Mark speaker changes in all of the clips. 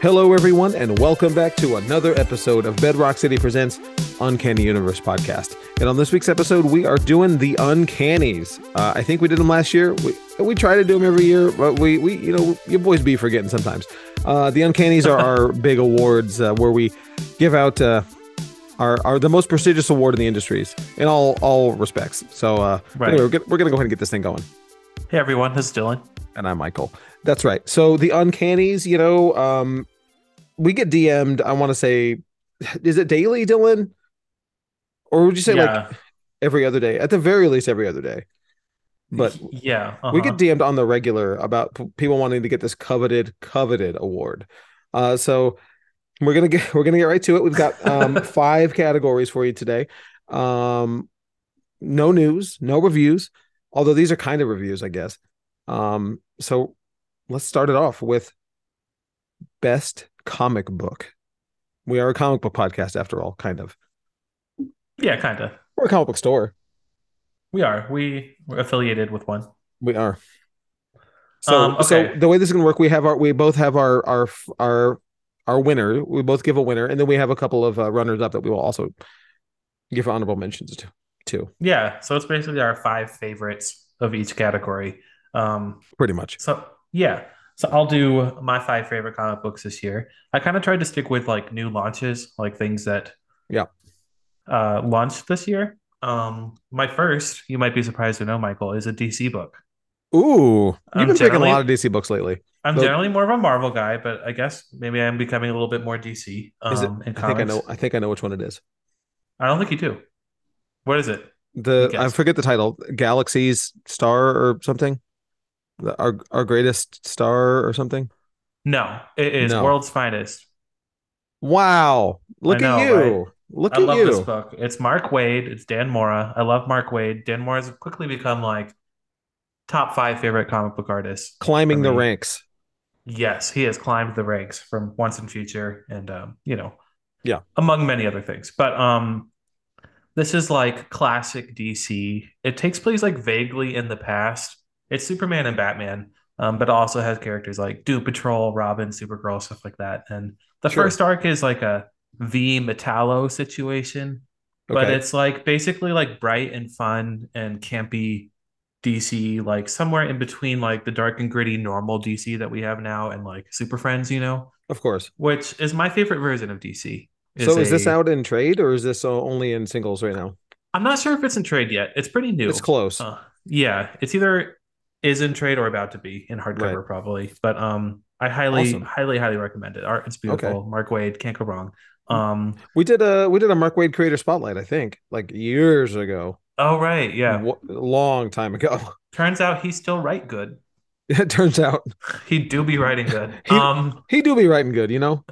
Speaker 1: Hello, everyone, and welcome back to another episode of Bedrock City Presents Uncanny Universe podcast. And on this week's episode, we are doing the Uncannies. Uh, I think we did them last year. We, we try to do them every year, but we, we you know, your boys be forgetting sometimes. Uh, the Uncannies are our big awards uh, where we give out uh, our, our the most prestigious award in the industries in all all respects. So, uh,
Speaker 2: Right.
Speaker 1: anyway, we're, gonna- we're gonna go ahead and get this thing going.
Speaker 2: Hey everyone, this is Dylan.
Speaker 1: And I'm Michael. That's right. So the uncannies, you know, um, we get DM'd. I want to say, is it daily, Dylan? Or would you say like every other day? At the very least, every other day. But
Speaker 2: yeah,
Speaker 1: we
Speaker 2: uh-huh.
Speaker 1: get DM'd on the regular about p- people wanting to get this coveted, coveted award. Uh, so we're gonna get we're gonna get right to it. We've got um five categories for you today. Um, no news, no reviews, although these are kind of reviews, I guess. Um, so let's start it off with best comic book. We are a comic book podcast after all, kind of.
Speaker 2: yeah, kind of.
Speaker 1: We're a comic book store.
Speaker 2: We are. We we're affiliated with one.
Speaker 1: We are. So,
Speaker 2: Um,
Speaker 1: so the way this is gonna work, we have our, we both have our, our, our, our winner. We both give a winner, and then we have a couple of uh, runners up that we will also give honorable mentions to. Too,
Speaker 2: Yeah, so it's basically our five favorites of each category. Um,
Speaker 1: pretty much.
Speaker 2: so yeah, so I'll do my five favorite comic books this year. I kind of tried to stick with like new launches, like things that
Speaker 1: Yeah.
Speaker 2: uh, launched this year. Um, my first, you might be surprised to know, Michael, is a DC book.
Speaker 1: Ooh, you've
Speaker 2: I'm
Speaker 1: been picking a lot of DC books lately.
Speaker 2: I'm
Speaker 1: Though-
Speaker 2: generally more of a Marvel guy, but I guess maybe I'm becoming a little bit more DC. Um,
Speaker 1: Is it?
Speaker 2: in
Speaker 1: I think I know. I think I know which one it is.
Speaker 2: I don't think you do. What is it?
Speaker 1: The I forget the title. Galaxies Star or something. Our our greatest star or something.
Speaker 2: No, it is
Speaker 1: No.
Speaker 2: World's Finest.
Speaker 1: Wow! Look
Speaker 2: know,
Speaker 1: at you!
Speaker 2: right?
Speaker 1: Look
Speaker 2: I
Speaker 1: at
Speaker 2: love this book. It's Mark Waid. It's Dan Mora. I love Mark Waid. Dan Mora has quickly become like top five favorite comic book artists.
Speaker 1: Climbing the ranks.
Speaker 2: Yes, he has climbed the ranks from Once and Future, and um, you know,
Speaker 1: Yeah.
Speaker 2: among many other things. But um, this is like classic DC. It takes place like vaguely in the past. It's Superman and Batman, um, but also has characters like Doom Patrol, Robin, Supergirl, stuff like that. And the
Speaker 1: Sure.
Speaker 2: first arc is like a V Metallo situation, but it's like basically like bright and fun and campy DC, like somewhere in between like the dark and gritty normal DC that we have now and like Super Friends, you know,
Speaker 1: Of course.
Speaker 2: which is my favorite version of DC.
Speaker 1: so is this out in trade or is this only in singles right now?
Speaker 2: I'm not sure if it's in trade yet. It's pretty new.
Speaker 1: It's close.
Speaker 2: Uh, yeah, it's either is in trade or about to be in hardcover
Speaker 1: Right. probably.
Speaker 2: But um, I highly,
Speaker 1: Awesome.
Speaker 2: highly, highly recommend it. Art, it's beautiful. Mark Waid can't go wrong. Um,
Speaker 1: We did a we did a Mark Waid creator spotlight, I think, like years ago.
Speaker 2: oh right, yeah.
Speaker 1: A long time ago.
Speaker 2: Turns out he's still write good.
Speaker 1: it turns out
Speaker 2: He do be writing good.
Speaker 1: He-
Speaker 2: um,
Speaker 1: he do be writing good, you know.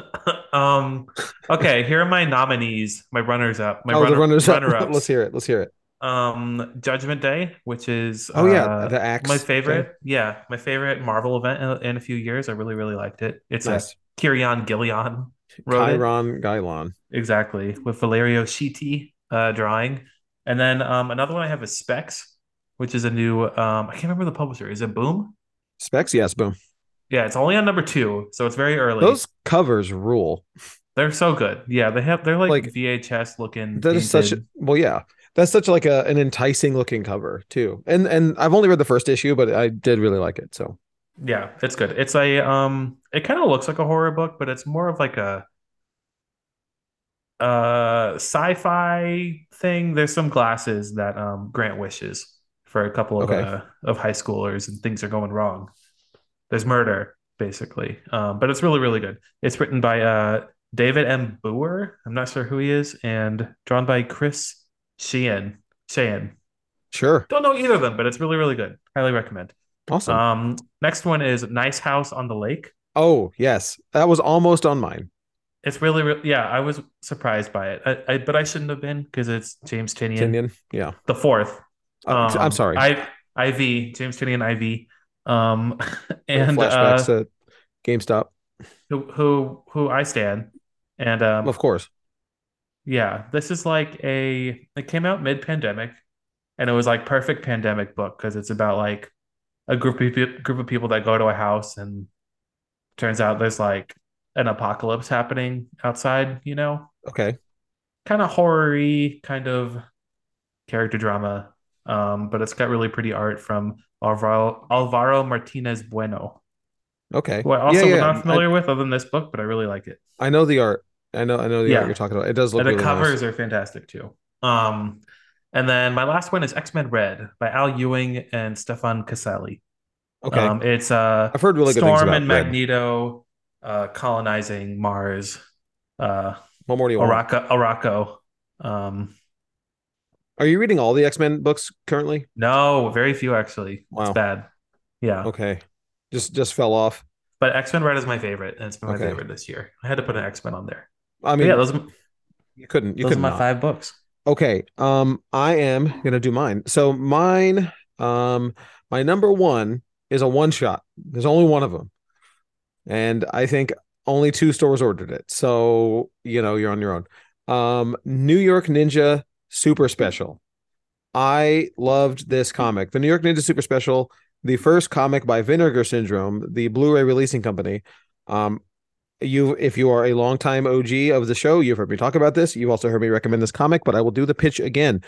Speaker 2: um, okay. Here are my nominees, my runners up, my
Speaker 1: oh,
Speaker 2: runner,
Speaker 1: runners up.
Speaker 2: runner ups.
Speaker 1: Let's hear it. Let's hear it.
Speaker 2: Um, Judgment Day, which is
Speaker 1: Oh yeah,
Speaker 2: uh,
Speaker 1: the axe.
Speaker 2: my
Speaker 1: thing.
Speaker 2: favorite. Yeah, my favorite Marvel event in, in a few years. I really, really liked it. It's
Speaker 1: Nice.
Speaker 2: a Kieron Gillen wrote it.
Speaker 1: Gillen.
Speaker 2: Exactly, with Valerio Schiti uh, drawing. And then um, another one I have is Specs, which is a new. Um, I can't remember the publisher. Is it Boom?
Speaker 1: Specs, yes, boom.
Speaker 2: Yeah, it's only on number two, so it's very early.
Speaker 1: Those covers rule.
Speaker 2: They're so good. Yeah, they have. They're like,
Speaker 1: Like,
Speaker 2: VHS looking.
Speaker 1: That is such a, well, yeah. That's such like a an enticing looking cover too. And and I've only read the first issue, but I did really like it. So
Speaker 2: Yeah, it's good. It's a um it kind of looks like a horror book, but it's more of like a uh sci-fi thing. There's some glasses that um grant wishes for a couple of
Speaker 1: Okay.
Speaker 2: uh, of high schoolers and things are going wrong. There's murder basically. Um but it's really really good. It's written by uh David M. Booher. I'm not sure who he is and drawn by Chris Shehan. Shehan.
Speaker 1: sure.
Speaker 2: Don't know either of them, but it's really really good. Highly recommend.
Speaker 1: Awesome.
Speaker 2: Um, next one is Nice House on the Lake.
Speaker 1: oh, yes. That was almost on mine.
Speaker 2: It's really, re- yeah, I was surprised by it, I, I, but I shouldn't have been because it's James Tynion,
Speaker 1: Tynion. Yeah.
Speaker 2: the fourth.
Speaker 1: Uh, I'm
Speaker 2: Um,
Speaker 1: sorry.
Speaker 2: I, IV, James Tynion, IV, um, and
Speaker 1: flashbacks
Speaker 2: uh,
Speaker 1: to GameStop.
Speaker 2: who, who, who I stand, and um,
Speaker 1: Of course.
Speaker 2: Yeah, this is like a. It came out mid-pandemic, and it was like perfect pandemic book because it's about like a group of group of people that go to a house and turns out there's like an apocalypse happening outside, you know?
Speaker 1: Okay.
Speaker 2: Kind of horror kind of character drama. Um, but it's got really pretty art from Alvaro, Alvaro Martinez Bueno,
Speaker 1: Okay.
Speaker 2: who I also
Speaker 1: yeah, yeah.
Speaker 2: not familiar with other than this book, but I really like it.
Speaker 1: I, I know the art. I know I know the art
Speaker 2: Yeah.
Speaker 1: you're talking about. It does look
Speaker 2: And the
Speaker 1: really
Speaker 2: covers
Speaker 1: nice.
Speaker 2: are fantastic too. Um, and then my last one is X-Men Red by Al Ewing and Stefan Caselli.
Speaker 1: Okay.
Speaker 2: Um, it's uh
Speaker 1: I've heard really good things
Speaker 2: Storm
Speaker 1: about
Speaker 2: and. Magneto uh colonizing Mars, uh
Speaker 1: What more do you want?
Speaker 2: Arakko. Um,
Speaker 1: Are you reading all the X-Men books currently?
Speaker 2: no, very few actually.
Speaker 1: Wow.
Speaker 2: It's bad. Yeah.
Speaker 1: Okay. Just just fell off.
Speaker 2: But X-Men Red is my favorite, and it's been my
Speaker 1: Okay.
Speaker 2: favorite this year. I had to put an X-Men on there.
Speaker 1: I mean,
Speaker 2: yeah, those
Speaker 1: you couldn't you
Speaker 2: those are my
Speaker 1: not.
Speaker 2: five books.
Speaker 1: Okay. Um, I am gonna do mine. So mine, um, my number one is a one shot. There's only one of them, and I think only two stores ordered it. So you know you're on your own. Um, New York Ninja Super Special. I loved this comic. The New York Ninja Super Special, the first comic by Vinegar Syndrome, the Blu-ray releasing company. Um, you, if you are a longtime OG of the show, you've heard me talk about this. You've also heard me recommend this comic, but I will do the pitch again.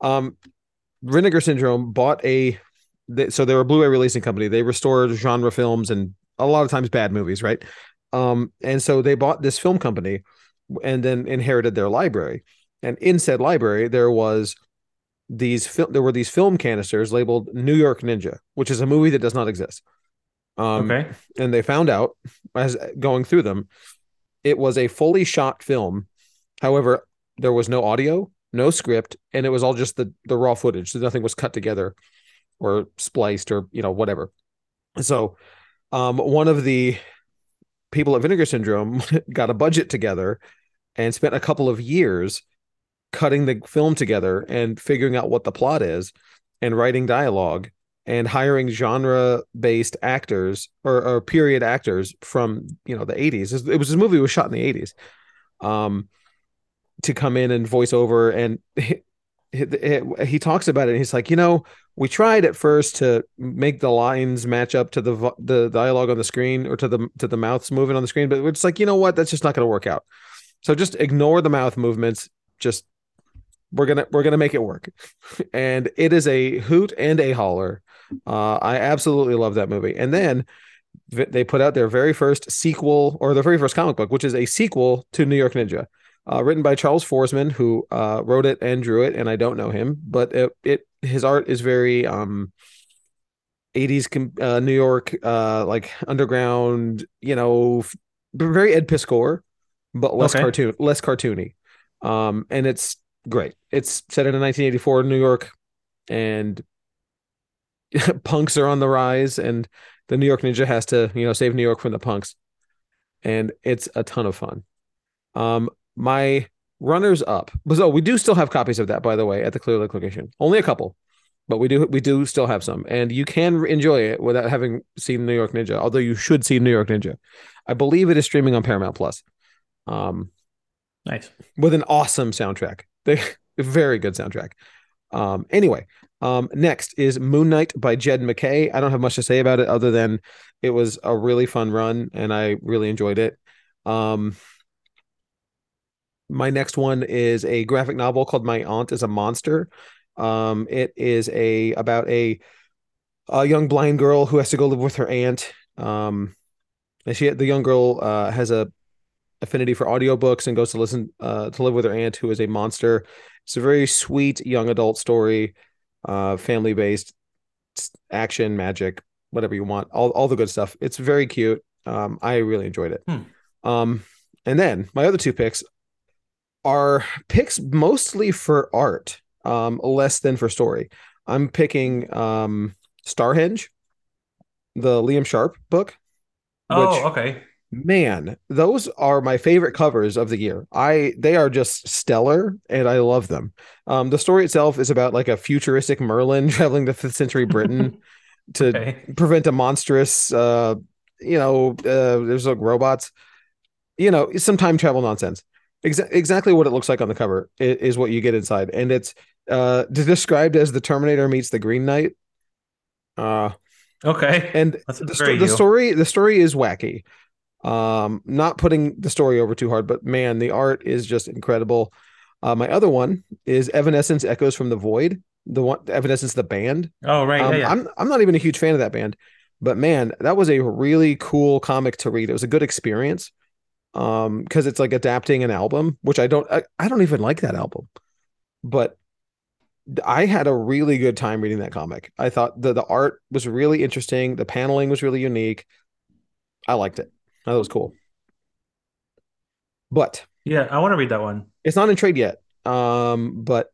Speaker 1: Um, Vinegar Syndrome bought a, so they're a Blu-ray releasing company. They restore genre films and a lot of times bad movies, right? Um, and so they bought this film company and then inherited their library. And in said library, there was these fil- there were these film canisters labeled New York Ninja, which is a movie that does not exist. Um,
Speaker 2: okay.
Speaker 1: and they found out as going through them, it was a fully shot film. However, there was no audio, no script, and it was all just the the raw footage. So nothing was cut together or spliced or you know whatever. So, um, one of the people at Vinegar Syndrome got a budget together and spent a couple of years cutting the film together and figuring out what the plot is and writing dialogue and hiring genre based actors or, or period actors from you know the 80s it was this movie was shot in the 80s um to come in and voice over and he, he, he talks about it he's like you know we tried at first to make the lines match up to the the dialogue on the screen or to the to the mouths moving on the screen but it's like you know what? That's just not going to work out. So just ignore the mouth movements. Just we're gonna we're gonna make it work. And it is a hoot and a holler uh i absolutely love that movie. And then they put out their very first sequel or their very first comic book which is a sequel to new york ninja uh, written by charles forsman who uh wrote it and drew it and i don't know him but it, it his art is very um 80s com- uh, new york uh like underground you know very ed piskor but less
Speaker 2: Okay.
Speaker 1: cartoon less cartoony. Um and it's great. It's set in 1984 new york and punks are on the rise and the new york ninja has to you know save new york from the punks and it's a ton of fun um my runners up so we do still have copies of that by the way at the clear lake location only a couple but we do we do still have some and you can enjoy it without having seen new york ninja although you should see new york ninja i believe it is streaming on paramount plus um
Speaker 2: Nice.
Speaker 1: with an awesome soundtrack. They very good soundtrack. Um, anyway, um, next is Moon Knight by Jed MacKay. I don't have much to say about it other than it was a really fun run and I really enjoyed it. Um, my next one is a graphic novel called My Aunt is a Monster. Um, it is a about a a young blind girl who has to go live with her aunt. Um, and she the young girl uh, has a affinity for audiobooks and goes to listen uh, to live with her aunt who is a monster. It's a very sweet young adult story, uh, family based action, magic, whatever you want, all all the good stuff. It's very cute. Um, I really enjoyed it.
Speaker 2: Hmm.
Speaker 1: Um, and then my other two picks are picks mostly for art, um, less than for story. I'm picking um, Starhenge, the Liam Sharp book.
Speaker 2: Oh,
Speaker 1: which-
Speaker 2: okay.
Speaker 1: Man those are my favorite covers of the year. I they are just stellar and i love them. Um the story itself is about like a futuristic merlin traveling to 5th century britain to
Speaker 2: Okay.
Speaker 1: prevent a monstrous uh you know uh there's like robots. You know some time travel nonsense. Exa- exactly what it looks like on the cover i- is, what you get inside and it's uh described as the terminator meets the green knight. Uh
Speaker 2: Okay.
Speaker 1: and the, sto- the story the story is wacky Um, not putting the story over too hard, but man, the art is just incredible. Uh, my other one is Evanescence Echoes from the Void. The one Evanescence, the band.
Speaker 2: Oh, right.
Speaker 1: Um,
Speaker 2: yeah, yeah.
Speaker 1: I'm I'm not even a huge fan of that band, but man, that was a really cool comic to read. It was a good experience. Um, because it's like adapting an album, which I don't I, I don't even like that album, but I had a really good time reading that comic. I thought the the art was really interesting, the paneling was really unique. I liked it. That was cool. But
Speaker 2: yeah, I want to read that one.
Speaker 1: it's not in trade yet. Um, but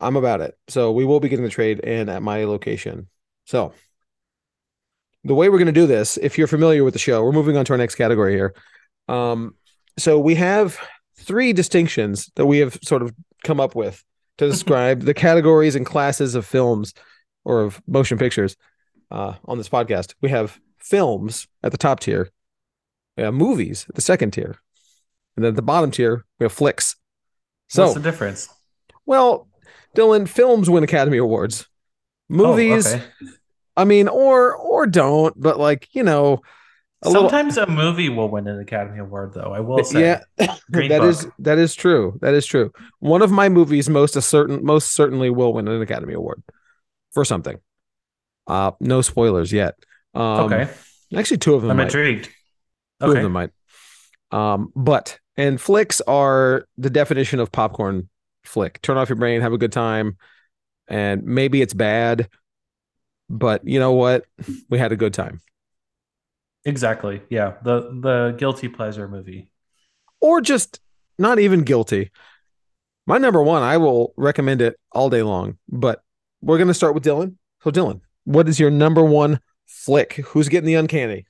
Speaker 1: I'm about it. So we will be getting the trade in at my location. So the way we're going to do this, if you're familiar with the show, we're moving on to our next category here. Um, so we have three distinctions that we have sort of come up with to describe the categories and classes of films or of motion pictures uh, on this podcast. We have films at the top tier, we have movies the second tier, and then at the bottom tier we have flicks. So
Speaker 2: What's the difference?
Speaker 1: well, Dylan, films win Academy Awards. Movies,
Speaker 2: Oh, okay.
Speaker 1: I mean, or or don't, but like you know, a little-
Speaker 2: Sometimes a movie will win an Academy Award, though. I will say.
Speaker 1: yeah, that
Speaker 2: Book.
Speaker 1: is that is true. That is true. One of my movies most a certain most certainly will win an Academy Award for something. Uh, no spoilers yet. Um,
Speaker 2: okay.
Speaker 1: actually, two of them.
Speaker 2: I'm
Speaker 1: might.
Speaker 2: intrigued.
Speaker 1: Two
Speaker 2: Okay.
Speaker 1: of them might. Um, but and flicks are the definition of popcorn flick. Turn off your brain, have a good time, and maybe it's bad, but you know what? We had a good time.
Speaker 2: Exactly. Yeah. The the guilty pleasure movie.
Speaker 1: Or just not even guilty. My number one, I will recommend it all day long, but we're gonna start with Dylan. So Dylan, what is your number one flick? Who's getting the uncanny?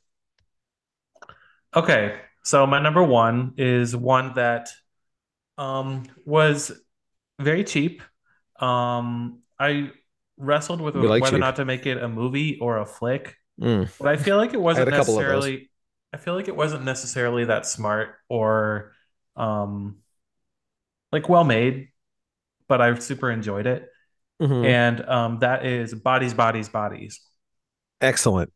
Speaker 2: Okay. So my number one is one that um was very cheap. Um I wrestled with
Speaker 1: like
Speaker 2: whether or not to make it a movie or a flick,
Speaker 1: Mm,
Speaker 2: but I feel like it wasn't
Speaker 1: a couple of those.
Speaker 2: necessarily I feel like it wasn't necessarily that smart or um like well made, but I super enjoyed it.
Speaker 1: mhm.
Speaker 2: And um that is Bodies, Bodies, Bodies.
Speaker 1: Excellent.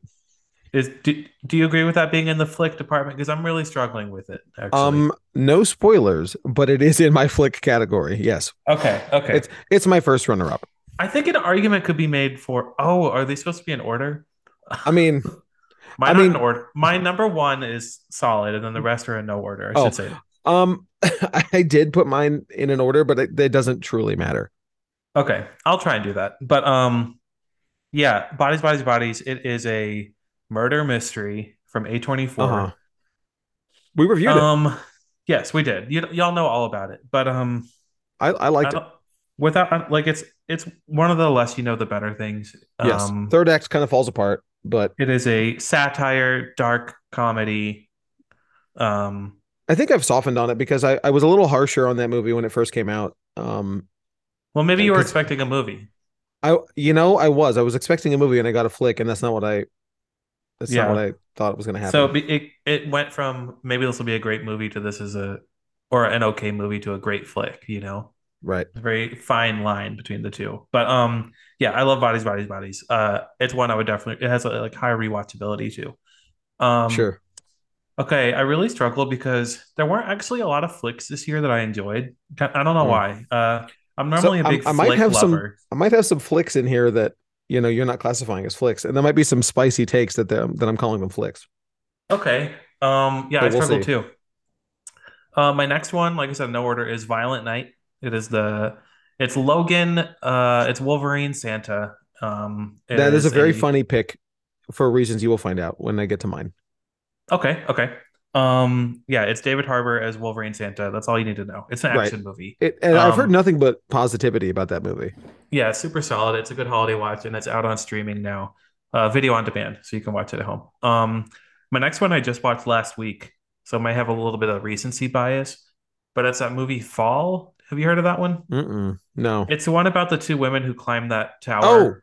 Speaker 2: Is do, do you agree with that being in the flick department? Because I'm really struggling with it, actually.
Speaker 1: Um, no spoilers, but it is in my flick category. Yes,
Speaker 2: okay, okay.
Speaker 1: it's it's my first runner up.
Speaker 2: I think an argument could be made for, oh, are they supposed to be in order?
Speaker 1: I mean,
Speaker 2: Mine
Speaker 1: I mean-
Speaker 2: in order. My number one is solid, and then the rest are in no order. I
Speaker 1: Oh.
Speaker 2: should say.
Speaker 1: um, I did put mine in an order, but it, it doesn't truly matter.
Speaker 2: Okay, I'll try and do that. But um, yeah, bodies, bodies, bodies. It is a murder mystery from A24.
Speaker 1: Uh-huh. We reviewed it.
Speaker 2: Um, yes, we did. You, y'all know all about it, but um,
Speaker 1: I, I liked
Speaker 2: I
Speaker 1: it.
Speaker 2: without like it's it's one of the less you know the better things.
Speaker 1: Yes,
Speaker 2: Um,
Speaker 1: third act kind of falls apart, but
Speaker 2: It is a satire, dark comedy. Um,
Speaker 1: I think I've softened on it because I, I was a little harsher on that movie when it first came out. Um,
Speaker 2: well, maybe you were expecting a movie.
Speaker 1: I you know I was I was expecting a movie and I got a flick, and that's not what I that's
Speaker 2: Yeah.
Speaker 1: not what I thought was going to happen.
Speaker 2: So it, it went from maybe this will be a great movie to this is a or an okay movie to a great flick. You know,
Speaker 1: right.
Speaker 2: a very fine line between the two. But um, yeah, I love Bodies, Bodies, Bodies. Uh, it's one I would definitely. It has a, like high rewatchability too. Um,
Speaker 1: Sure.
Speaker 2: Okay, I really struggled because there weren't actually a lot of flicks this year that I enjoyed. I don't know
Speaker 1: Hmm.
Speaker 2: why. Uh, I'm normally a
Speaker 1: I'm-
Speaker 2: big
Speaker 1: I might
Speaker 2: flick
Speaker 1: have some- I might have some flicks in here that you know you're not classifying as flicks, and there might be some spicy takes that that I'm calling them flicks.
Speaker 2: Okay. Um, yeah,
Speaker 1: But
Speaker 2: I
Speaker 1: we'll
Speaker 2: struggled
Speaker 1: see.
Speaker 2: too. Uh, my next one, like I said, no order, is Violent Night. It is the it's Logan, uh, it's Wolverine Santa. Um,
Speaker 1: that is a very funny pick for reasons you will find out when I get to mine.
Speaker 2: Okay, okay. Um, yeah, it's David Harbour as Wolverine Santa. That's all you need to know. It's an
Speaker 1: Right.
Speaker 2: action movie.
Speaker 1: It, and I've heard
Speaker 2: Um,
Speaker 1: nothing but positivity about that movie.
Speaker 2: Yeah, super solid. It's a good holiday watch, and it's out on streaming now, uh, video on demand, so you can watch it at home. Um, my next one I just watched last week, so I might have a little bit of recency bias, but it's that movie Fall. Have you heard of that one?
Speaker 1: Mm-mm, no.
Speaker 2: It's the one about the two women who climb that tower.
Speaker 1: Oh,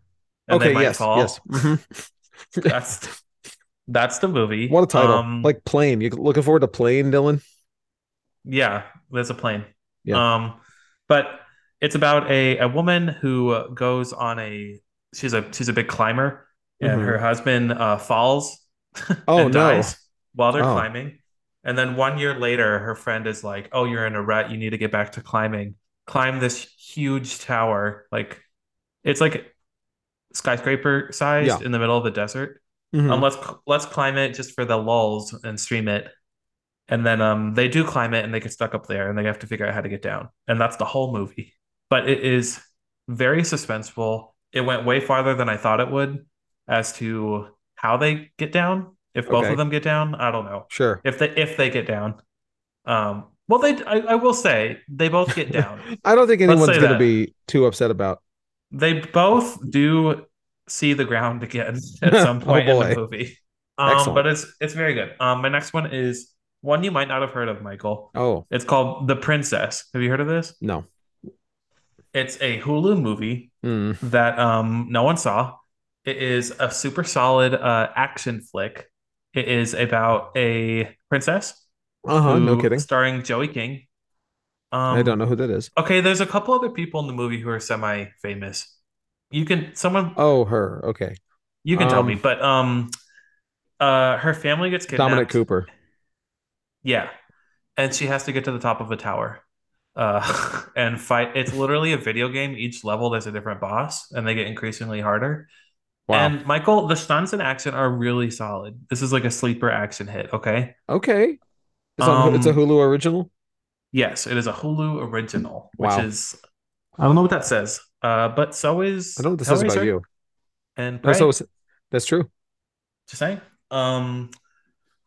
Speaker 2: and they
Speaker 1: okay.
Speaker 2: might
Speaker 1: Yes.
Speaker 2: fall.
Speaker 1: Yes. mhm.
Speaker 2: That's that's the movie.
Speaker 1: what a title!
Speaker 2: Um,
Speaker 1: like plane. You looking forward to plane, Dylan?
Speaker 2: Yeah, there's a plane.
Speaker 1: Yeah.
Speaker 2: Um, but it's about a a woman who goes on a she's a she's a big climber, and
Speaker 1: Mhm.
Speaker 2: her husband uh, falls
Speaker 1: Oh,
Speaker 2: and
Speaker 1: no.
Speaker 2: dies while they're
Speaker 1: Oh.
Speaker 2: climbing. And then one year later, her friend is like, "Oh, you're in a rut. You need to get back to climbing. Climb this huge tower. Like it's like skyscraper sized
Speaker 1: Yeah.
Speaker 2: in the middle of the desert.
Speaker 1: Mhm.
Speaker 2: Um, let's let's climb it just for the lulls and stream it. And then um, they do climb it and they get stuck up there and they have to figure out how to get down. And that's the whole movie. But it is very suspenseful. It went way farther than I thought it would as to how they get down. If both
Speaker 1: Okay.
Speaker 2: of them get down, I don't know.
Speaker 1: Sure.
Speaker 2: If they if they get down. Um, well, they I, I will say they both get down.
Speaker 1: I don't think anyone's going to be too upset about.
Speaker 2: They both do see the ground again at some
Speaker 1: Oh,
Speaker 2: point in the movie. Um, but it's it's very good. Um, my next one is one you might not have heard of, Michael.
Speaker 1: Oh,
Speaker 2: It's called The Princess. Have you heard of this?
Speaker 1: no.
Speaker 2: It's a Hulu movie
Speaker 1: Mm.
Speaker 2: that um no one saw. It is a super solid uh action flick. It is about a princess
Speaker 1: Uh-huh, no kidding.
Speaker 2: starring Joey King. Um,
Speaker 1: I don't know who that is.
Speaker 2: Okay, there's a couple other people in the movie who are semi-famous. You can someone
Speaker 1: Oh, her. Okay.
Speaker 2: you can tell
Speaker 1: um,
Speaker 2: me, but um, uh, her family gets kidnapped.
Speaker 1: Dominic Cooper.
Speaker 2: Yeah, and she has to get to the top of a tower, uh, and fight. It's literally a video game. Each level there's a different boss, and they get increasingly harder.
Speaker 1: Wow.
Speaker 2: And Michael, the stunts and action are really solid. This is like a sleeper action hit. Okay.
Speaker 1: okay. It's, on, it's a
Speaker 2: Um,
Speaker 1: Hulu original.
Speaker 2: Yes, it is a Hulu original, which is I don't know what that says. Uh, but so is
Speaker 1: I know what this says about you.
Speaker 2: and
Speaker 1: No,
Speaker 2: Prey.
Speaker 1: so it's- that's true.
Speaker 2: Just saying. Um,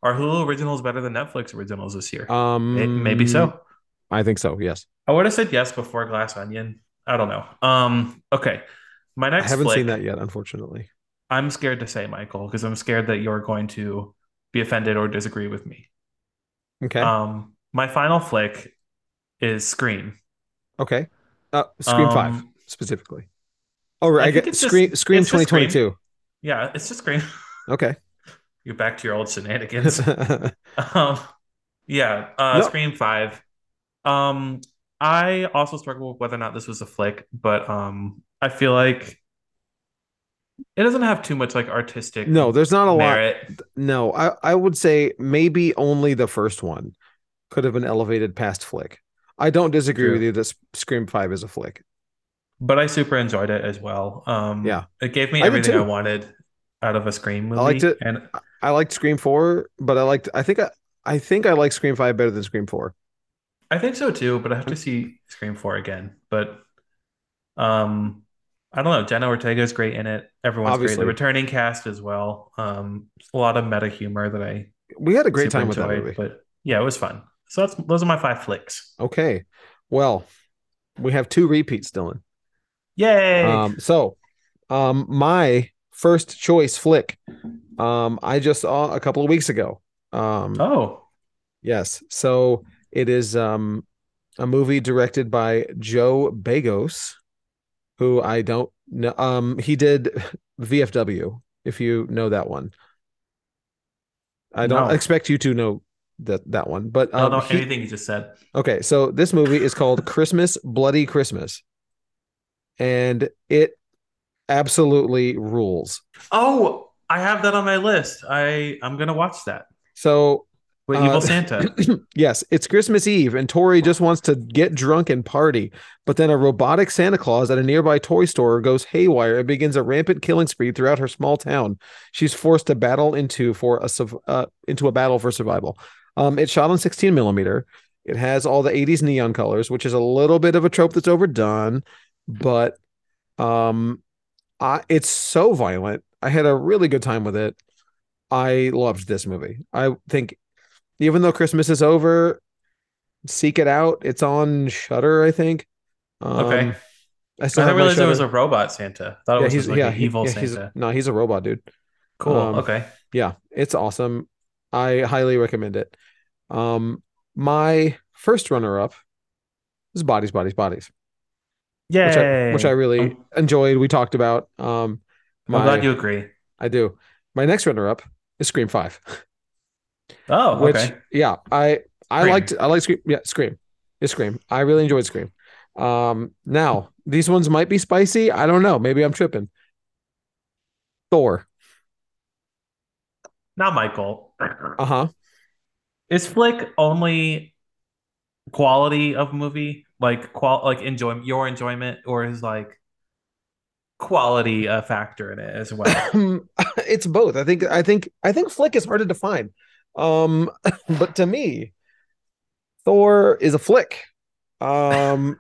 Speaker 2: are Hulu originals better than Netflix originals this year?
Speaker 1: Um,
Speaker 2: May- Maybe so.
Speaker 1: I think so. Yes.
Speaker 2: I would have said yes before Glass Onion. I don't know. Um, okay. My next.
Speaker 1: I haven't
Speaker 2: flick,
Speaker 1: seen that yet, unfortunately.
Speaker 2: I'm scared to say, Michael, because I'm scared that you're going to be offended or disagree with me.
Speaker 1: Okay.
Speaker 2: Um, my final flick is Scream.
Speaker 1: okay. Uh, Scream
Speaker 2: Um,
Speaker 1: Five specifically. Oh, right.
Speaker 2: I
Speaker 1: I, get
Speaker 2: just-
Speaker 1: Scream. Scream
Speaker 2: it's just Scream.
Speaker 1: 2022.
Speaker 2: Yeah, it's just Scream.
Speaker 1: Okay.
Speaker 2: You're back to your old shenanigans. um, yeah, uh,
Speaker 1: No.
Speaker 2: Scream Five. Um, I also struggle with whether or not this was a flick, but um, I feel like it doesn't have too much like artistic
Speaker 1: no, there's not a lot. No, I, I would say maybe only the first one could have been elevated past flick. I don't disagree
Speaker 2: True.
Speaker 1: with you that Scream Five is a flick.
Speaker 2: But I super enjoyed it as well. Um,
Speaker 1: Yeah.
Speaker 2: it gave me
Speaker 1: I
Speaker 2: everything I wanted out of a Scream movie.
Speaker 1: I liked it.
Speaker 2: and
Speaker 1: I liked Scream Four, but I liked. I think I, I think I like Scream Five better than Scream Four.
Speaker 2: I think so too. But I have to see Scream Four again. But um, I don't know. Jenna Ortega is great in it. Everyone's great. The returning cast as well. Um, a lot of meta humor that I
Speaker 1: We had a great time with that movie.
Speaker 2: But yeah, it was fun. So that's those are my five flicks.
Speaker 1: Okay, well, we have two repeats, Dylan.
Speaker 2: Yay!
Speaker 1: Um, so, um, my first choice flick, um, I just saw a couple of weeks ago. Um,
Speaker 2: oh,
Speaker 1: yes, so it is um a movie directed by Joe Begos, who I don't know. Um, he did VFW, if you know that one. I don't
Speaker 2: No.
Speaker 1: expect you to know that that one, but
Speaker 2: I don't
Speaker 1: um,
Speaker 2: know
Speaker 1: he-
Speaker 2: anything you just said.
Speaker 1: Okay, so this movie is called Christmas Bloody Christmas. And it absolutely rules.
Speaker 2: Oh, I have that on my list. I I'm gonna watch that.
Speaker 1: So,
Speaker 2: With
Speaker 1: Uh,
Speaker 2: Evil Santa.
Speaker 1: yes, it's Christmas Eve and Tori just wants to get drunk and party, but then a robotic Santa Claus at a nearby toy store goes haywire and begins a rampant killing spree throughout her small town. She's forced to battle into for a uh, into a battle for survival. Um, it's shot on 16 millimeter. It has all the 80s neon colors, which is a little bit of a trope that's overdone, but um, I, it's so violent. I had a really good time with it. I loved this movie. I think even though Christmas is over, seek it out. It's on Shudder, I think. Um,
Speaker 2: Okay.
Speaker 1: I
Speaker 2: I
Speaker 1: still
Speaker 2: didn't realize it was a robot Santa. I thought it
Speaker 1: yeah,
Speaker 2: was
Speaker 1: he's
Speaker 2: like
Speaker 1: yeah,
Speaker 2: an
Speaker 1: he-
Speaker 2: evil
Speaker 1: yeah, he's-
Speaker 2: Santa.
Speaker 1: no, he's a robot, dude.
Speaker 2: Cool.
Speaker 1: um,
Speaker 2: okay.
Speaker 1: Yeah, it's awesome. I highly recommend it. Um, my first runner-up is Bodies, Bodies, Bodies,
Speaker 2: Yay.
Speaker 1: which I which I really
Speaker 2: I'm,
Speaker 1: enjoyed. We talked about. Um,
Speaker 2: I'm glad you agree.
Speaker 1: I do. My next runner-up is Scream Five.
Speaker 2: Oh,
Speaker 1: which
Speaker 2: okay.
Speaker 1: yeah i i
Speaker 2: Scream.
Speaker 1: liked i like scream yeah scream it's scream i really enjoyed scream um now these ones might be spicy i don't know maybe i'm tripping thor
Speaker 2: Not Michael.
Speaker 1: uh-huh
Speaker 2: Is Flick only quality of movie, like qual like enjoy your enjoyment, or is like quality a factor in it as well?
Speaker 1: it's both. I think I think I think flick is hard to define. Um, but to me, Thor is a flick. Um,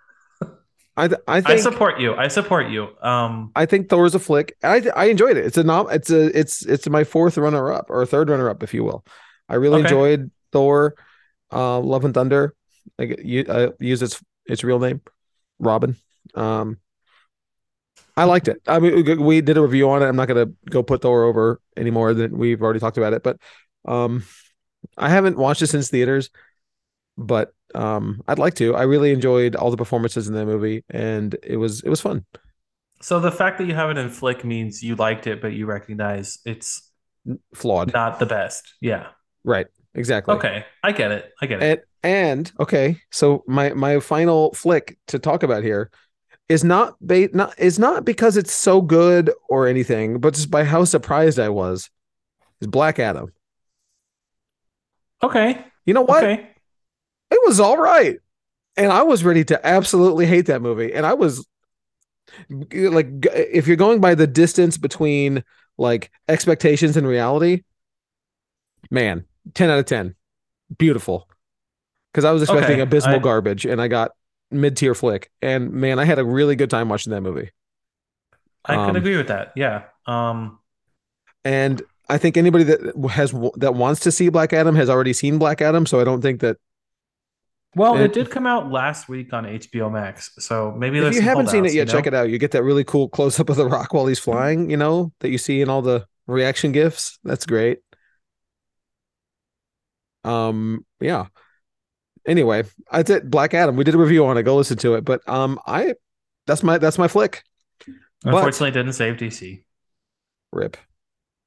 Speaker 1: I th- I think
Speaker 2: I support you. I support you. Um,
Speaker 1: I think Thor is a flick. I I enjoyed it. It's a nom. It's a it's it's my fourth runner up or third runner up, if you will. I really
Speaker 2: Okay.
Speaker 1: enjoyed Thor, uh, Love and Thunder. Like you uh, use its its real name, Robin. Um, I liked it. I mean, we- did a review on it. I'm not gonna go put Thor over anymore than we've already talked about it. But um, I haven't watched it since theaters, but um, I'd like to. I really enjoyed all the performances in that movie, and it was it was fun.
Speaker 2: so the fact that you have it in Flick means you liked it, but you recognize it's
Speaker 1: Flawed,
Speaker 2: not the best. Yeah.
Speaker 1: right? Exactly.
Speaker 2: Okay. I get it. I get it.
Speaker 1: And and okay, so my my final flick to talk about here is not ba- not is not because it's so good or anything, but just by how surprised I was. Is Black Adam.
Speaker 2: Okay.
Speaker 1: You know what?
Speaker 2: Okay.
Speaker 1: It was all right. And I was ready to absolutely hate that movie. And I was like if you're going by the distance between like expectations and reality, man, 10 out of 10. Beautiful. Cuz I was expecting
Speaker 2: Okay,
Speaker 1: abysmal
Speaker 2: I-
Speaker 1: garbage and I got mid-tier flick. And man, I had a really good time watching that movie.
Speaker 2: I can
Speaker 1: Um,
Speaker 2: agree with that. Yeah. Um,
Speaker 1: And I think anybody that has that wants to see Black Adam has already seen Black Adam, so I don't think that
Speaker 2: well,
Speaker 1: And-
Speaker 2: it did come out last week on HBO Max, so maybe
Speaker 1: if you haven't seen it yet,
Speaker 2: you
Speaker 1: check it out. You get that really cool close up of the rock while he's flying, you know, that you see in all the reaction gifs. That's great. Um, yeah. Anyway, that's it. Black Adam. We did a review on it. Go listen to it. But um, I that's my that's my flick. But-
Speaker 2: Unfortunately, it didn't save DC.
Speaker 1: Rip.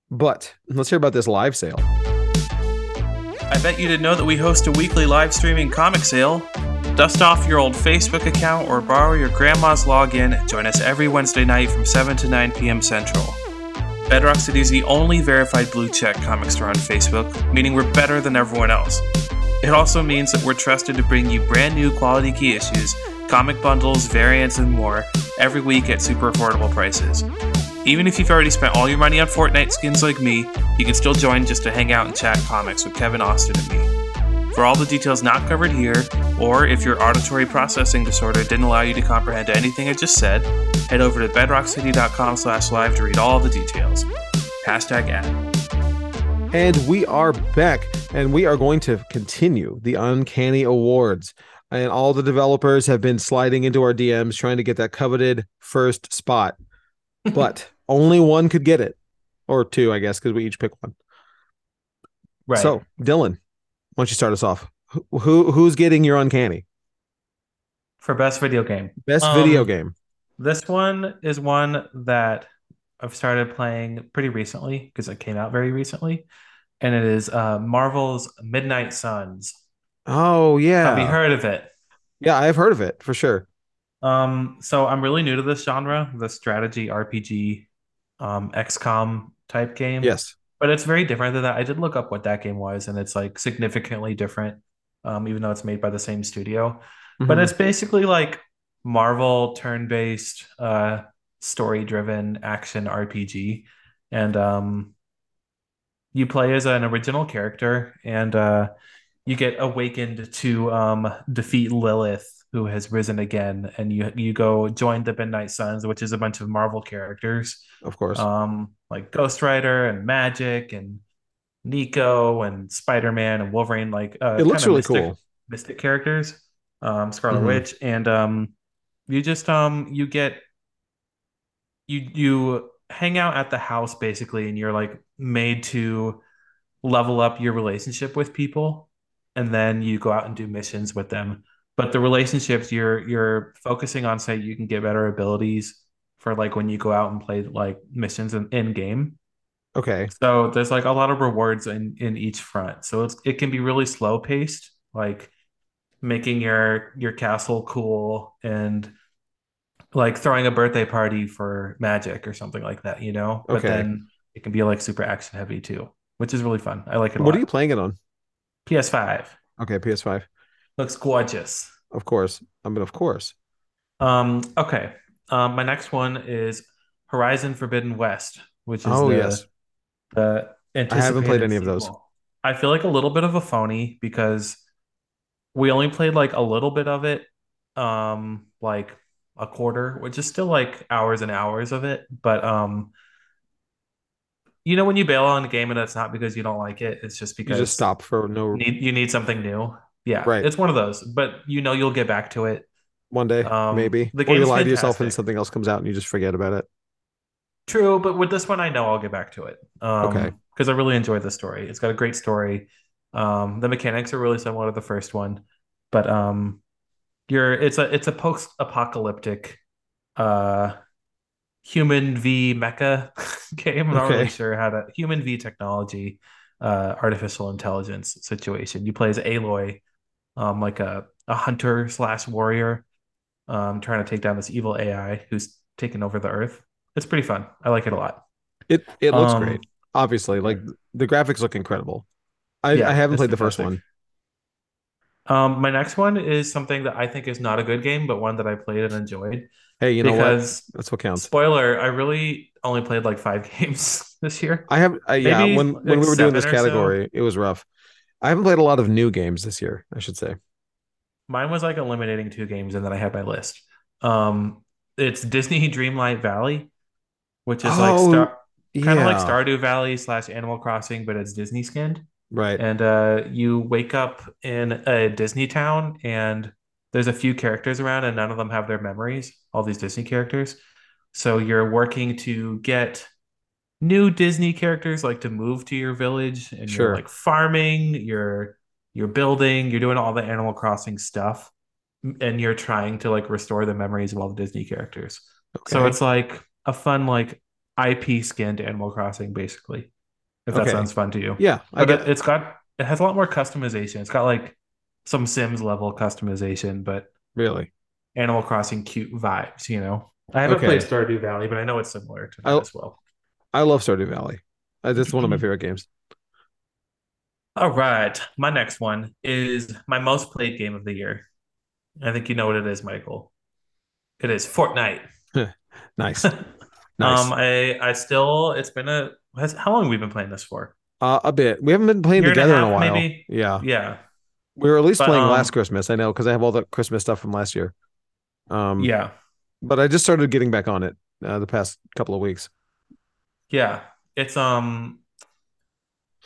Speaker 1: But let's hear about this live sale.
Speaker 2: I bet you didn't know that we host a weekly live streaming comic sale. Dust off your old Facebook account or borrow your grandma's login. Join us every Wednesday night from 7 to 9 p.m. Central. Bedrock City is the only verified blue check comic store on Facebook, meaning we're better than everyone else. It also means that we're trusted to bring you brand new quality key issues, comic bundles, variants, and more every week at super affordable prices. Even if you've already spent all your money on Fortnite skins like me, you can still join just to hang out and chat comics with Kevin Austin and me. For all the details not covered here, or if your auditory processing disorder didn't allow you to comprehend anything I just said, head over to bedrockcity.com slash live to read all the details. Hashtag ad.
Speaker 1: And we are back, and we are going to continue the Uncanny Awards. And all the developers have been sliding into our DMs trying to get that coveted first spot, but only one could get it, or two, I guess, because we each pick one.
Speaker 2: Right.
Speaker 1: So, Dylan, why don't you start us off? Who, who who's getting your Uncanny
Speaker 2: for best video game.
Speaker 1: best
Speaker 2: Um,
Speaker 1: video game?
Speaker 2: This one is one that I've started playing pretty recently because it came out very recently. And it is uh, Marvel's Midnight Suns.
Speaker 1: Oh yeah,
Speaker 2: Have you heard of it?
Speaker 1: yeah, I've heard of it for sure.
Speaker 2: Um, so I'm really new to this genre, the strategy RPG, um, XCOM type game.
Speaker 1: Yes,
Speaker 2: But it's very different than that. I did look up what that game was, and it's like significantly different, um, even though it's made by the same studio. But
Speaker 1: Mhm.
Speaker 2: it's basically like Marvel turn-based, uh, story-driven action RPG, and um, you play as an original character, and uh, you get awakened to um, defeat Lilith, who has risen again, and you you go join the Midnight Suns, which is a bunch of Marvel characters
Speaker 1: of course.
Speaker 2: um, like Ghost Rider and Magik and Nico and Spider Man and Wolverine, like uh,
Speaker 1: it looks really
Speaker 2: mystic,
Speaker 1: cool.
Speaker 2: mystic characters, um, Scarlet
Speaker 1: Mhm.
Speaker 2: Witch, and um, you just um, you get you you hang out at the house basically, and you're like made to level up your relationship with people, and then you go out and do missions with them. But the relationships you're you're focusing on, say, you can get better abilities for like when you go out and play like missions in, in game.
Speaker 1: Okay,
Speaker 2: So there's like a lot of rewards in in each front. So it's it can be really slow paced, like making your your castle cool and like throwing a birthday party for magik or something like that, you know? But
Speaker 1: Okay.
Speaker 2: then it can be like super action heavy too, which is really fun. I like it a
Speaker 1: what
Speaker 2: lot.
Speaker 1: are you playing it on?
Speaker 2: PS5.
Speaker 1: Okay, PS5.
Speaker 2: Looks gorgeous.
Speaker 1: Of course. I mean, of course.
Speaker 2: Um, okay. Um, my next one is Horizon Forbidden West, which is
Speaker 1: Oh
Speaker 2: the
Speaker 1: yes.
Speaker 2: the
Speaker 1: I haven't played any of those.
Speaker 2: I feel like a little bit of a phony because we only played like a little bit of it, um, like a quarter, which is still like hours and hours of it. But um, you know when you bail on a game and it's not because you don't like it, it's just because You
Speaker 1: just stop for no
Speaker 2: need you need something new. Yeah,
Speaker 1: right.
Speaker 2: it's one of those, but you know you'll get back to it.
Speaker 1: One day,
Speaker 2: Um,
Speaker 1: maybe.
Speaker 2: the
Speaker 1: or you lie to yourself and something else comes out and you just forget about it.
Speaker 2: True, but with this one, I know I'll get back to it. Um,
Speaker 1: Okay.
Speaker 2: because I really enjoyed the story. It's got a great story. Um, the mechanics are really similar to the first one, but um, you're it's a it's a post-apocalyptic uh human v mecha game. I'm not really sure how to human v technology, uh, artificial intelligence situation. You play as Aloy, um, like a a hunter slash warrior, um, trying to take down this evil AI who's taken over the Earth. It's pretty fun. I like it a lot.
Speaker 1: It it looks
Speaker 2: Um,
Speaker 1: great. Obviously, like the graphics look incredible. I,
Speaker 2: Yeah,
Speaker 1: I haven't played the first one.
Speaker 2: Um, my next one is something that I think is not a good game, but one that I played and enjoyed.
Speaker 1: Hey, you know what?
Speaker 2: because
Speaker 1: That's what counts.
Speaker 2: spoiler, I really only played like five games this year.
Speaker 1: I have I, yeah,
Speaker 2: Maybe
Speaker 1: when when
Speaker 2: like
Speaker 1: we were doing this
Speaker 2: or so.
Speaker 1: category, it was rough. I haven't played a lot of new games this year, I should say.
Speaker 2: Mine was like eliminating two games, and then I had my list. Um, it's Disney Dreamlight Valley, which is like
Speaker 1: Oh,
Speaker 2: Star, kind of like Stardew Valley slash Animal Crossing, but it's Disney skinned.
Speaker 1: Right.
Speaker 2: And uh, you wake up in a Disney town, and there's a few characters around, and none of them have their memories, all these Disney characters. So you're working to get new Disney characters, like to move to your village, and
Speaker 1: Sure.
Speaker 2: you're like farming, you're you're building, you're doing all the Animal Crossing stuff, and you're trying to like restore the memories of all the Disney characters. So it's like a fun like IP skinned Animal Crossing, basically. If that sounds fun to you.
Speaker 1: Yeah, I
Speaker 2: But
Speaker 1: get
Speaker 2: it, it's got it has a lot more customization. It's got like some Sims level customization, but
Speaker 1: really.
Speaker 2: Animal Crossing cute vibes, you know. I haven't
Speaker 1: Okay.
Speaker 2: played Stardew Valley, but I know it's similar to that
Speaker 1: I'll-
Speaker 2: as well.
Speaker 1: I love Stardew Valley. Uh, That's one of my favorite games.
Speaker 2: All right. My next one is my most played game of the year. I think you know what it is, Michael. It is Fortnite.
Speaker 1: Nice. Nice.
Speaker 2: Um, I I still it's been a has, how long have we been playing this for?
Speaker 1: uh, a bit. We haven't been playing
Speaker 2: Year and a
Speaker 1: together in a while.
Speaker 2: maybe?
Speaker 1: Yeah.
Speaker 2: Yeah.
Speaker 1: We were at least
Speaker 2: But,
Speaker 1: playing
Speaker 2: um,
Speaker 1: last Christmas. I know because I have all the Christmas stuff from last year. Um,
Speaker 2: Yeah.
Speaker 1: But I just started getting back on it uh, the past couple of weeks.
Speaker 2: Yeah. It's um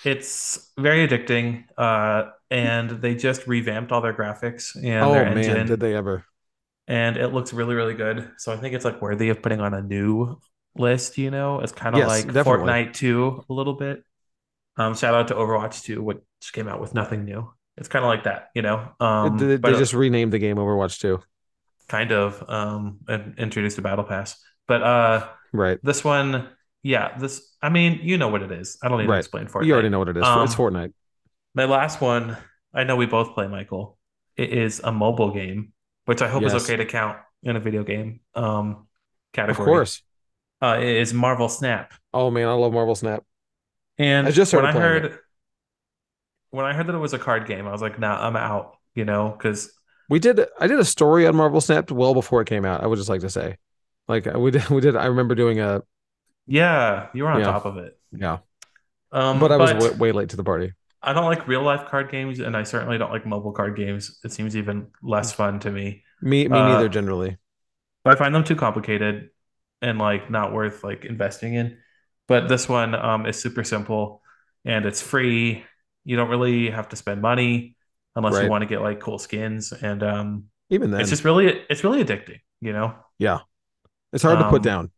Speaker 2: it's very addicting. Uh and they just revamped all their graphics and
Speaker 1: oh
Speaker 2: their
Speaker 1: man,
Speaker 2: engine.
Speaker 1: did they ever?
Speaker 2: and it looks really really good so i think it's like worthy of putting on a new list you know it's kind of
Speaker 1: Yes,
Speaker 2: like
Speaker 1: definitely.
Speaker 2: fortnite 2 a little bit um shout out to overwatch 2 which came out with nothing new it's kind of like that you know um
Speaker 1: they, they
Speaker 2: but
Speaker 1: just renamed the game Overwatch 2.
Speaker 2: kind of um and introduced a battle pass but uh
Speaker 1: Right.
Speaker 2: this one yeah this i mean you know what it is i don't need to
Speaker 1: Right.
Speaker 2: explain fortnite
Speaker 1: You already know what it is. it's
Speaker 2: Um,
Speaker 1: Fortnite.
Speaker 2: my last one i know we both play michael it is a mobile game which i hope is okay to count in a video game um category.
Speaker 1: Of course.
Speaker 2: Uh, is Marvel Snap.
Speaker 1: Oh man, I love Marvel Snap.
Speaker 2: And
Speaker 1: I just
Speaker 2: when I heard when I heard that it was a card game, I was like, nah, I'm out, you know, because
Speaker 1: We did. I did a story on Marvel Snap well before it came out. I would just like to say, like we did. We did. I remember doing a
Speaker 2: yeah, you were on
Speaker 1: Yeah.
Speaker 2: top of it.
Speaker 1: yeah,
Speaker 2: Um,
Speaker 1: but I was
Speaker 2: but
Speaker 1: way, way late to the party.
Speaker 2: I don't like real life card games, and I certainly don't like mobile card games. It seems even less fun to me.
Speaker 1: Me, me
Speaker 2: Uh,
Speaker 1: neither. Generally,
Speaker 2: I find them too complicated and like not worth like investing in. But this one um, is super simple and it's free. You don't really have to spend money unless
Speaker 1: Right.
Speaker 2: you want to get like cool skins, and um,
Speaker 1: even then,
Speaker 2: it's just really it's really addicting, you know?
Speaker 1: yeah, it's hard to put
Speaker 2: um,
Speaker 1: down.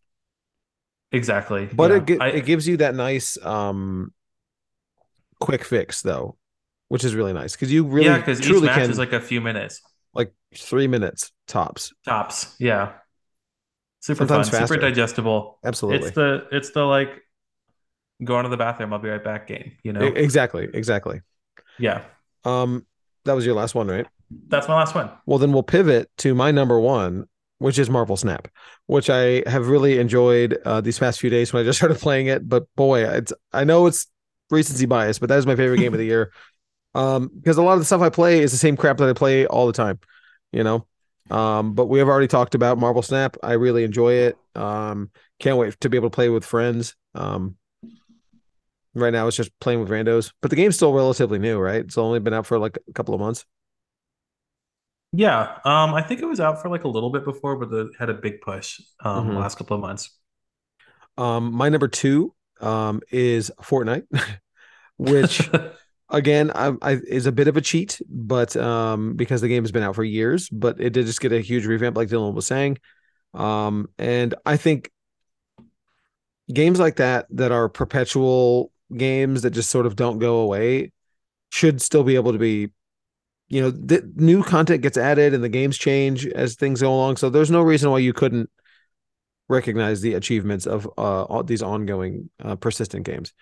Speaker 2: Exactly.
Speaker 1: But
Speaker 2: yeah.
Speaker 1: it gi-
Speaker 2: I-
Speaker 1: it gives you that nice um quick fix though, which is really nice because you really
Speaker 2: yeah, because each match
Speaker 1: can
Speaker 2: is like a few minutes
Speaker 1: like three minutes tops.
Speaker 2: tops. Yeah. Super
Speaker 1: Sometimes
Speaker 2: fun, super digestible.
Speaker 1: Absolutely,
Speaker 2: It's the it's the like going to the bathroom, I'll be right back game, you know?
Speaker 1: Exactly, exactly.
Speaker 2: yeah.
Speaker 1: Um, that was your last one, right?
Speaker 2: That's my last one.
Speaker 1: Well, then we'll pivot to my number one, which is Marvel Snap, which I have really enjoyed uh, these past few days when I just started playing it. But boy, it's I know it's recency bias, but that is my favorite game of the year. Um, because a lot of the stuff I play is the same crap that I play all the time, you know. Um, but we have already talked about Marvel Snap. I really enjoy it. Um, can't wait to be able to play with friends. Um, right now it's just playing with randos, but the game's still relatively new, right? It's only been out for like a couple of months.
Speaker 2: Yeah, um, I think it was out for like a little bit before, but it had a big push um
Speaker 1: Mhm.
Speaker 2: last couple of months.
Speaker 1: Um, my number two um is Fortnite, which again I, I is a bit of a cheat, but um because the game has been out for years, but it did just get a huge revamp, like Dylan was saying. Um, and I think games like that that are perpetual games that just sort of don't go away should still be able to be you know the new content gets added and the games change as things go along so there's no reason why you couldn't recognize the achievements of uh these ongoing uh, persistent games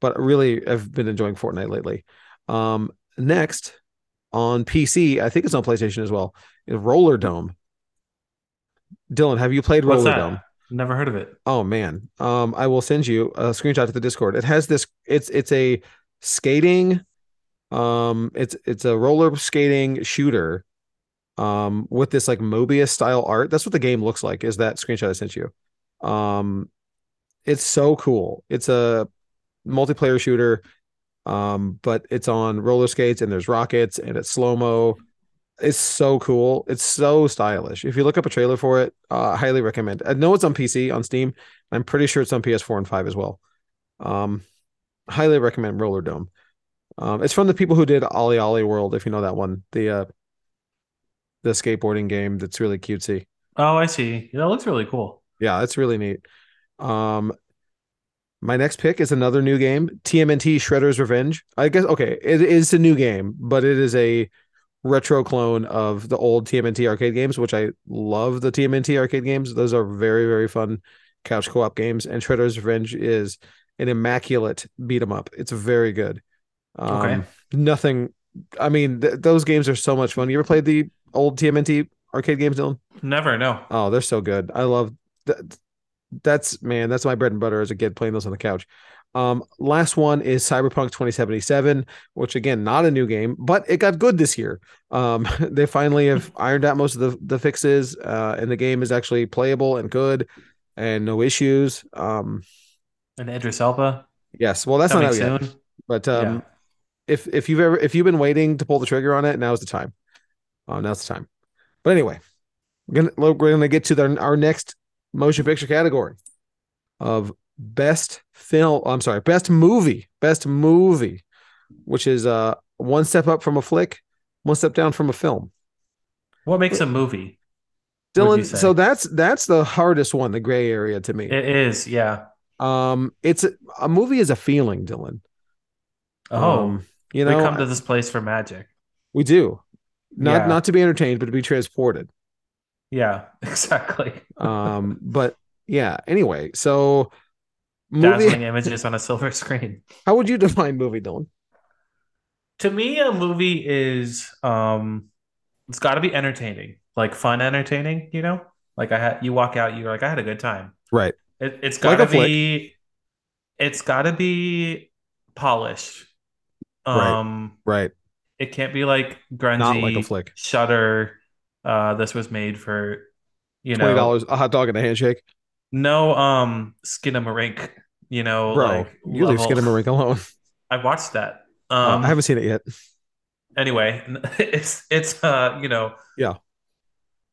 Speaker 1: but really i've been enjoying fortnite lately um next on pc i think it's on playstation as well is Rollerdrome dylan have you played
Speaker 2: What's Rollerdrome? Never heard of it.
Speaker 1: Oh man. Um, I will send you a screenshot to the Discord. It has this. It's it's a skating. Um, it's it's a roller skating shooter. Um, with this like Moebius style art. That's what the game looks like. Is that screenshot I sent you? Um, it's so cool. It's a multiplayer shooter. Um, but it's on roller skates and there's rockets and it's slow mo. It's so cool. It's so stylish. If you look up a trailer for it, uh, highly recommend. I know it's on PC on Steam. I'm pretty sure it's on PS4 and 5 as well. Um, highly recommend Rollerdrome. Um, it's from the people who did OlliOlli World, if you know that one, the uh, the skateboarding game that's really cutesy.
Speaker 2: Oh, I see. That looks really cool.
Speaker 1: Yeah, it's really neat. Um, my next pick is another new game, TMNT Shredder's Revenge. I guess okay, it is a new game, but it is a retro clone of the old TMNT arcade games, which I love the TMNT arcade games. Those are very, very fun couch co-op games. And Shredder's Revenge is an immaculate beat 'em up. It's very good. Um,
Speaker 2: Okay.
Speaker 1: Nothing. I mean, th- those games are so much fun. You ever played the old TMNT arcade games, Dylan?
Speaker 2: Never no.
Speaker 1: Oh, they're so good. I love that. That's man, that's my bread and butter as a kid playing those on the couch. Um, last one is Cyberpunk 2077, which again, not a new game, but it got good this year. Um, they finally have ironed out most of the, the fixes, uh, and the game is actually playable and good and no issues. Um,
Speaker 2: And Idris Elba
Speaker 1: yes, well, that's
Speaker 2: coming
Speaker 1: not out
Speaker 2: soon.
Speaker 1: yet, but um,
Speaker 2: yeah.
Speaker 1: if if you've ever if you've been waiting to pull the trigger on it, now's the time. Oh, now's the time. But anyway, we're gonna we're gonna get to the, our next motion picture category of best film. I'm sorry, best movie, best movie, which is uh one step up from a flick, one step down from a film.
Speaker 2: What makes a movie?
Speaker 1: Dylan, so that's that's the hardest one, the gray area to me.
Speaker 2: It is, yeah.
Speaker 1: um, it's a, a movie is a feeling, Dylan.
Speaker 2: Oh,
Speaker 1: Um, you know,
Speaker 2: we come to this place for magic.
Speaker 1: we do not
Speaker 2: Yeah.
Speaker 1: not to be entertained, but to be transported.
Speaker 2: Yeah, exactly.
Speaker 1: Um, but yeah. Anyway, so movie.
Speaker 2: Dazzling images on a silver screen.
Speaker 1: How would you define movie, Dylan?
Speaker 2: To me, a movie is um it's got to be entertaining, like fun entertaining, you know? Like I had you walk out, you're like I had a good time.
Speaker 1: Right.
Speaker 2: It, it's
Speaker 1: Like
Speaker 2: got
Speaker 1: a
Speaker 2: to be it's got to be polished.
Speaker 1: Right.
Speaker 2: Um
Speaker 1: Right.
Speaker 2: it can't be like grungy,
Speaker 1: Not like a flick.
Speaker 2: Shutter. Uh, this was made for you know,
Speaker 1: Twenty
Speaker 2: know
Speaker 1: dollars, a hot dog and a handshake,
Speaker 2: no um Skinamarink. You know,
Speaker 1: bro.
Speaker 2: like
Speaker 1: you leave
Speaker 2: level-
Speaker 1: Skinamarink alone.
Speaker 2: I watched that.
Speaker 1: Uh,
Speaker 2: Um,
Speaker 1: I haven't seen it yet.
Speaker 2: anyway, it's it's uh you know
Speaker 1: Yeah.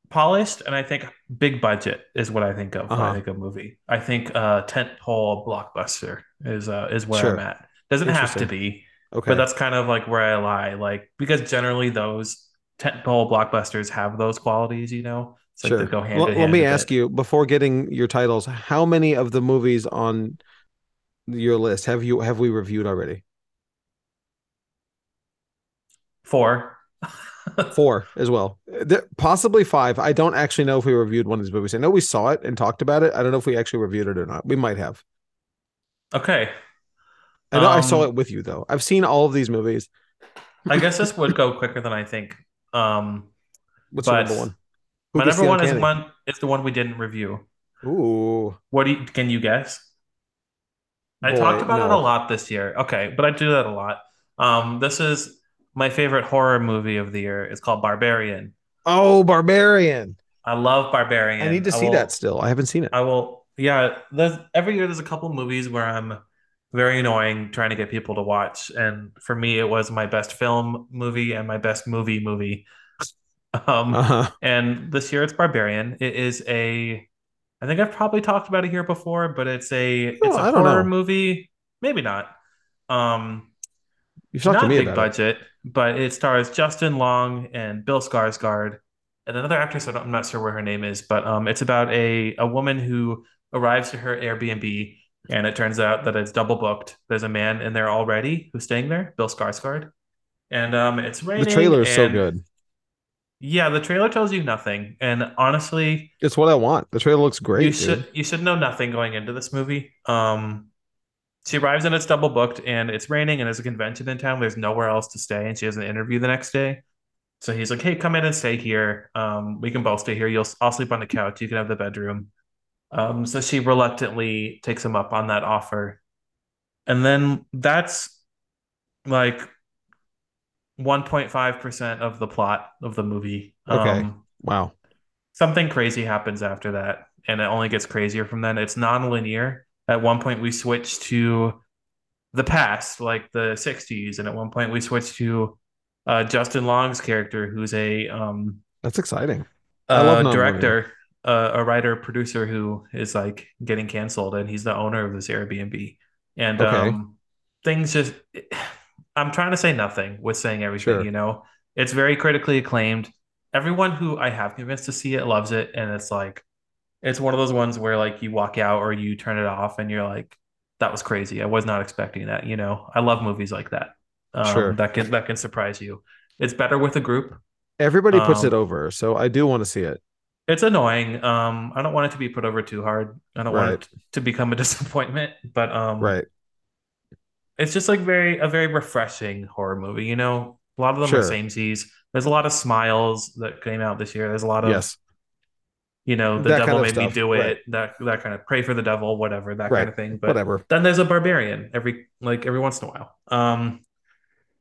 Speaker 2: polished, and I think big budget is what I think of when
Speaker 1: Uh-huh.
Speaker 2: I think of movie. I think uh tentpole blockbuster is uh is where
Speaker 1: Sure.
Speaker 2: I'm at. Doesn't have to be,
Speaker 1: Okay.
Speaker 2: but that's kind of like where I lie. Like because generally those tentpole blockbusters have those qualities, you know. Like
Speaker 1: sure.
Speaker 2: go hand in
Speaker 1: let me ask
Speaker 2: bit.
Speaker 1: you before getting your titles, how many of the movies on your list have you have we reviewed already?
Speaker 2: four.
Speaker 1: Four as well. There, possibly five. I don't actually know if we reviewed one of these movies. I know we saw it and talked about it. I don't know if we actually reviewed it or not. We might have.
Speaker 2: Okay.
Speaker 1: I know I saw
Speaker 2: Um,
Speaker 1: it with you though. I've seen all of these movies.
Speaker 2: I guess this would go quicker than I think. Um,
Speaker 1: What's
Speaker 2: but
Speaker 1: your number one? Who
Speaker 2: my number one is one is the one we didn't review.
Speaker 1: Ooh,
Speaker 2: What do you, can you guess? I talked about it a lot this year. Okay, but I do that a lot. Um, this is my favorite horror movie of the year It's called Barbarian.
Speaker 1: Oh, Barbarian.
Speaker 2: I love Barbarian.
Speaker 1: I need to see
Speaker 2: will,
Speaker 1: that still. I haven't seen it.
Speaker 2: I will. Yeah, there's every year there's a couple movies where I'm very annoying trying to get people to watch, and for me it was my best film movie and my best movie movie. Um,
Speaker 1: Uh-huh.
Speaker 2: and this year it's Barbarian. It is a, I think I've probably talked about it here before, but it's a it's
Speaker 1: Oh,
Speaker 2: a horror
Speaker 1: know.
Speaker 2: maybe, maybe not. Um,
Speaker 1: You've
Speaker 2: not big
Speaker 1: about it.
Speaker 2: budget, but it stars Justin Long and Bill Skarsgård and another actress. I'm not sure where her name is, but um, it's about a a woman who arrives to her Airbnb, and it turns out that it's double booked. There's a man in there already who's staying there, Bill Skarsgård, and um, it's raining.
Speaker 1: The trailer is so good.
Speaker 2: Yeah, the trailer tells you nothing, and honestly,
Speaker 1: It's what I want. The trailer looks great,
Speaker 2: you
Speaker 1: dude.
Speaker 2: should you should know nothing going into this movie. Um, she arrives and it's double booked, and it's raining, and there's a convention in town. There's nowhere else to stay, and she has an interview the next day. So he's like, "Hey, come in and stay here. Um, we can both stay here. You'll I'll sleep on the couch. You can have the bedroom." Um, so she reluctantly takes him up on that offer, and then that's like 1.5% of the plot of the movie.
Speaker 1: Okay.
Speaker 2: Um,
Speaker 1: Wow.
Speaker 2: something crazy happens after that and it only gets crazier from then it's non-linear at one point we switch to the past like the 60s and at one point we switch to uh, justin long's character who's a um
Speaker 1: That's exciting. I love
Speaker 2: a
Speaker 1: non-linear.
Speaker 2: director uh, a writer producer who is like getting canceled and he's the owner of this airbnb and
Speaker 1: Okay.
Speaker 2: um things just i'm trying to say nothing with saying everything
Speaker 1: Sure.
Speaker 2: you know it's very critically acclaimed everyone who i have convinced to see it loves it and it's like it's one of those ones where like you walk out or you turn it off and you're like that was crazy i was not expecting that you know i love movies like that um,
Speaker 1: Sure.
Speaker 2: that can that can surprise you it's better with a group
Speaker 1: Everybody puts it
Speaker 2: Um,
Speaker 1: over, so I do want to see it.
Speaker 2: It's annoying. Um, I don't want it to be put over too hard. I don't want it to become a disappointment, but um,
Speaker 1: Right.
Speaker 2: it's just like very a very refreshing horror movie. You know, a lot of them
Speaker 1: Sure.
Speaker 2: are samesies. There's a lot of smiles that came out this year. There's a lot of
Speaker 1: Yes.
Speaker 2: you know, the
Speaker 1: That
Speaker 2: devil
Speaker 1: kind of
Speaker 2: made me do it.
Speaker 1: right.
Speaker 2: That that kind of pray for the devil, whatever that
Speaker 1: Right.
Speaker 2: kind of thing. But
Speaker 1: Whatever.
Speaker 2: then there's a barbarian every like every once in a while. Um,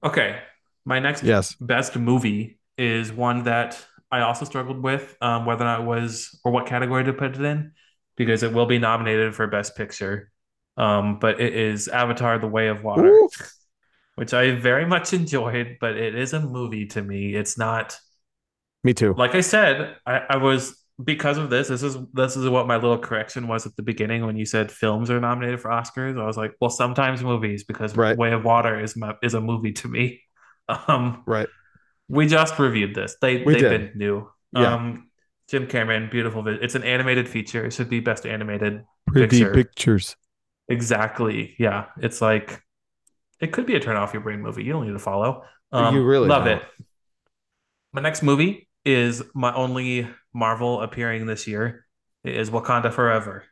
Speaker 2: okay, my next
Speaker 1: Yes.
Speaker 2: best movie is one that I also struggled with um, whether or not it was or what category to put it in because it will be nominated for Best Picture. Um, but it is Avatar: The Way of Water,
Speaker 1: Ooh.
Speaker 2: which I very much enjoyed, but it is a movie to me. It's not
Speaker 1: Me too.
Speaker 2: like I said, I, I was because of this. This is this is what my little correction was at the beginning when you said films are nominated for Oscars. I was like, well, sometimes movies because
Speaker 1: Right.
Speaker 2: Way of Water is my, is a movie to me. Um,
Speaker 1: Right.
Speaker 2: We just reviewed this. They
Speaker 1: We
Speaker 2: they've
Speaker 1: did.
Speaker 2: been new.
Speaker 1: Yeah.
Speaker 2: Um, Jim Cameron, beautiful. vi- It's an animated feature. It should be best animated.
Speaker 1: Pretty
Speaker 2: Picture.
Speaker 1: pictures.
Speaker 2: Exactly. Yeah. It's like it could be a turn off your brain movie. You don't need to follow. Um,
Speaker 1: You really
Speaker 2: love
Speaker 1: don't.
Speaker 2: it. My next movie is my only Marvel appearing this year. It is Wakanda Forever.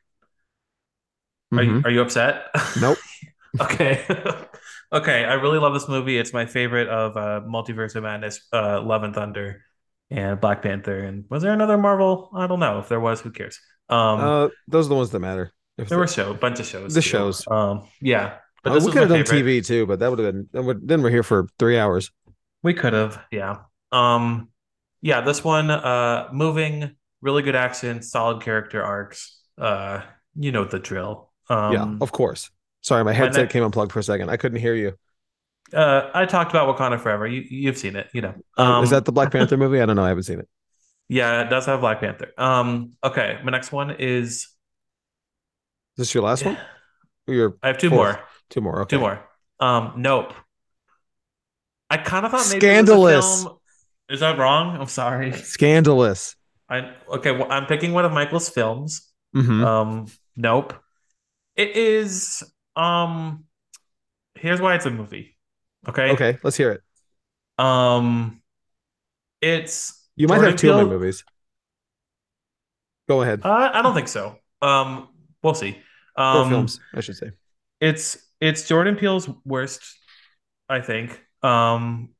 Speaker 2: Are you
Speaker 1: Mhm.
Speaker 2: are you upset?
Speaker 1: Nope.
Speaker 2: okay. okay. I really love this movie. It's my favorite of uh, Multiverse of Madness, uh, Love and Thunder, and Black Panther. And was there another Marvel? I don't know. If there was, who cares? Um,
Speaker 1: Uh, those are the ones that matter. If
Speaker 2: there were show, a bunch of shows.
Speaker 1: the
Speaker 2: too.
Speaker 1: shows.
Speaker 2: Um, yeah. But
Speaker 1: Uh, we could have done
Speaker 2: favorite.
Speaker 1: TV too, but that would have been. Then we're here for three hours.
Speaker 2: We could have, yeah. Um, yeah, this one, uh, moving, really good action, solid character arcs. Uh, you know the drill. Um,
Speaker 1: yeah, of course. Sorry, my headset came unplugged for a second. I couldn't hear you.
Speaker 2: uh, I talked about Wakanda Forever. You you've seen it, you know.
Speaker 1: Um, is that the Black Panther movie? I don't know. I haven't seen it.
Speaker 2: Yeah, it does have Black Panther. Um, okay, my next one is
Speaker 1: Is this your last one? Or your
Speaker 2: I have two
Speaker 1: Fourth.
Speaker 2: more.
Speaker 1: two more? Okay.
Speaker 2: Two more. Um, Nope. I kind of thought maybe
Speaker 1: Scandalous.
Speaker 2: It was a film. Is that wrong? I'm sorry.
Speaker 1: Scandalous.
Speaker 2: I okay. Well, I'm picking one of Michael's films.
Speaker 1: hmm
Speaker 2: Um, nope. It is. Um, here's why it's a movie. Okay.
Speaker 1: okay, let's hear it.
Speaker 2: Um, it's
Speaker 1: You might
Speaker 2: Jordan
Speaker 1: have two of my movies. Go ahead.
Speaker 2: Uh, I don't think so. Um, we'll see. Um,
Speaker 1: films, I should say.
Speaker 2: it's it's Jordan Peele's worst, I think. Um,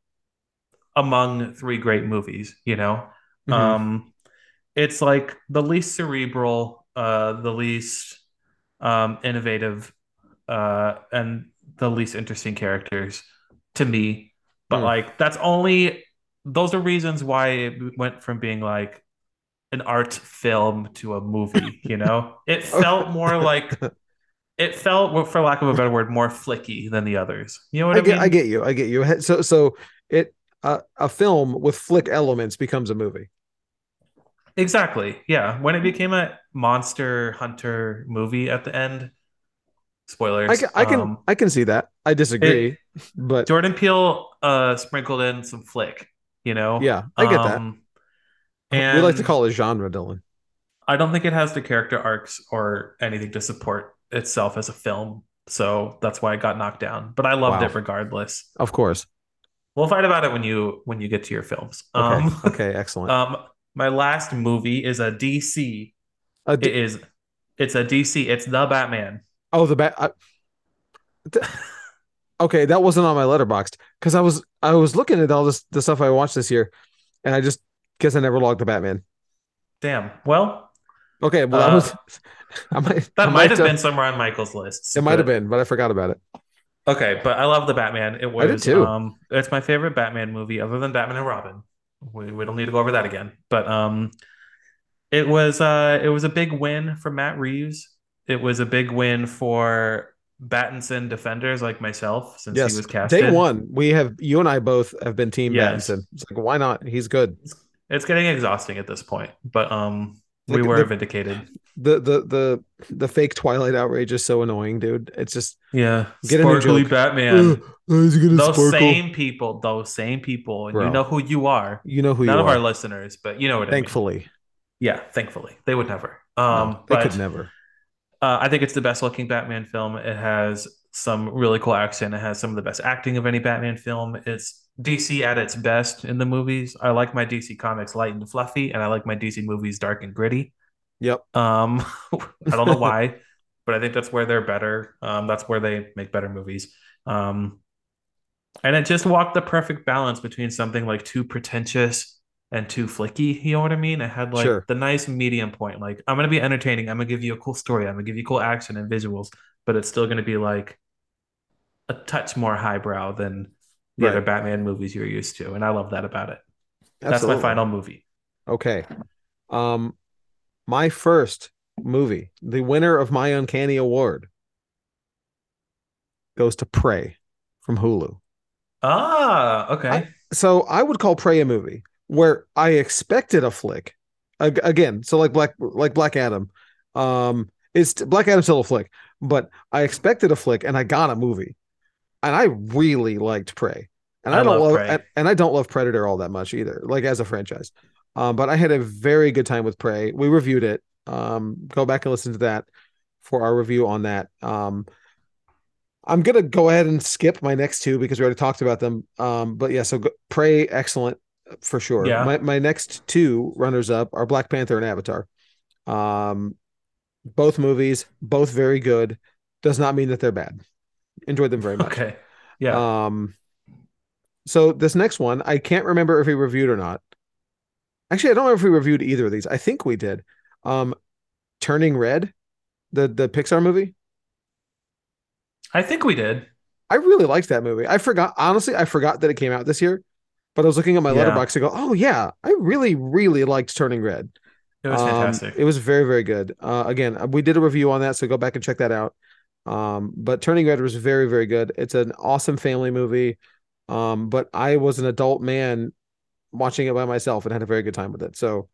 Speaker 2: among three great movies, you know.
Speaker 1: Mhm.
Speaker 2: Um, it's like the least cerebral, uh, the least um, innovative, uh, and the least interesting characters to me. But
Speaker 1: Mm.
Speaker 2: like that's only those are reasons why it went from being like an art film to a movie, you know? It felt more like it felt for lack of a better word more flicky than the others. You know what I,
Speaker 1: I get,
Speaker 2: mean?
Speaker 1: I get you. I get you. So, so it uh, a film with flick elements becomes a movie.
Speaker 2: Exactly. Yeah. When it became a monster hunter movie at the end, spoilers.
Speaker 1: I can, I can,
Speaker 2: um,
Speaker 1: I can see that. I disagree, but
Speaker 2: Jordan Peele uh sprinkled in some flick, you know?
Speaker 1: yeah, I get that.
Speaker 2: Um,
Speaker 1: we like to call it genre, Dylan.
Speaker 2: I don't think it has the character arcs or anything to support itself as a film. So that's why it got knocked down. But I loved
Speaker 1: Wow.
Speaker 2: it regardless.
Speaker 1: Of course.
Speaker 2: We'll fight about it when you when you get to your films.
Speaker 1: Okay.
Speaker 2: Um,
Speaker 1: okay. Excellent.
Speaker 2: um my last movie is a DC.
Speaker 1: Uh, d-
Speaker 2: It is it's a DC. It's the Batman.
Speaker 1: Oh, the bat. I- th- okay, that wasn't on my Letterboxd because I was I was looking at all this the stuff I watched this year, and I just guess I never logged the Batman.
Speaker 2: Damn. Well,
Speaker 1: Okay, well that
Speaker 2: Uh,
Speaker 1: was I might
Speaker 2: that
Speaker 1: I
Speaker 2: might have
Speaker 1: uh,
Speaker 2: been somewhere on Michael's list.
Speaker 1: it might have been, but I forgot about it.
Speaker 2: Okay, but I love the Batman. It was
Speaker 1: I did too.
Speaker 2: um it's my favorite Batman movie other than Batman and Robin. We, we don't need to go over that again. But um it was uh it was a big win for Matt Reeves. It was a big win for Battinson defenders like myself since
Speaker 1: Yes,
Speaker 2: he was casted.
Speaker 1: day one we have you and I both have been team
Speaker 2: Yes.
Speaker 1: Battinson. It's like why not? He's good.
Speaker 2: It's getting exhausting at this point, but um we
Speaker 1: Like,
Speaker 2: were
Speaker 1: the-
Speaker 2: vindicated.
Speaker 1: The the the the fake Twilight outrage is so annoying, dude. It's just
Speaker 2: Yeah.
Speaker 1: Get a
Speaker 2: Sparkly
Speaker 1: joke.
Speaker 2: Batman.
Speaker 1: is he gonna
Speaker 2: those same people, those same people, and
Speaker 1: Bro.
Speaker 2: you know who you are.
Speaker 1: You know who
Speaker 2: None of
Speaker 1: are.
Speaker 2: our listeners, but you know what I mean.
Speaker 1: Thankfully,
Speaker 2: Yeah, thankfully. They would never.
Speaker 1: No,
Speaker 2: Um,
Speaker 1: they
Speaker 2: but
Speaker 1: could never.
Speaker 2: Uh, I think it's the best looking Batman film. It has some really cool action. It has some of the best acting of any Batman film. It's DC at its best in the movies. I like my DC comics light and fluffy, and I like my DC movies dark and gritty.
Speaker 1: Yep.
Speaker 2: Um, I don't know why, but I think that's where they're better. Um, that's where they make better movies. Um, and it just walked the perfect balance between something like too pretentious and too flicky. You know what I mean? It had like
Speaker 1: Sure.
Speaker 2: the nice medium point. Like I'm gonna be entertaining. I'm gonna give you a cool story. I'm gonna give you cool action and visuals, but it's still gonna be like a touch more highbrow than the
Speaker 1: Right.
Speaker 2: other Batman movies you're used to, and I love that about it. That's my final movie.
Speaker 1: Okay. Um, my first movie, the winner of my Uncanny Award, goes to Prey from Hulu.
Speaker 2: Ah, okay.
Speaker 1: I- So I would call Prey a movie where I expected a flick. Again, so like Black like Black Adam, um, it's Black Adam's still a flick, but I expected a flick and I got a movie, and I really liked Prey. And I,
Speaker 2: I
Speaker 1: don't
Speaker 2: love
Speaker 1: love, and, and I don't love Predator all that much either, like as a franchise. Um, but I had a very good time with Prey. We reviewed it. Um, go back and listen to that for our review on that. Um, I'm gonna go ahead and skip my next two because we already talked about them. Um, but yeah, so go, Prey, excellent for sure.
Speaker 2: Yeah.
Speaker 1: My my next two runners up are Black Panther and Avatar. Um, both movies, both very good. Does not mean that they're bad. Enjoyed them very much.
Speaker 2: Okay. Yeah.
Speaker 1: Um, so this next one, I can't remember if we reviewed or not. Actually, I don't know if we reviewed either of these. I think we did. Um, Turning Red, the the Pixar movie.
Speaker 2: I think we did.
Speaker 1: I really liked that movie. I forgot honestly, I forgot that it came out this year, but I was looking at my
Speaker 2: Yeah.
Speaker 1: Letterboxd to go, oh yeah, I really, really liked Turning Red.
Speaker 2: It was
Speaker 1: Um,
Speaker 2: fantastic.
Speaker 1: It was very, very good. Uh, again, we did a review on that, so go back and check that out. Um, but Turning Red was very, very good. It's an awesome family movie. Um, but I was an adult man watching it by myself and had a very good time with it. So,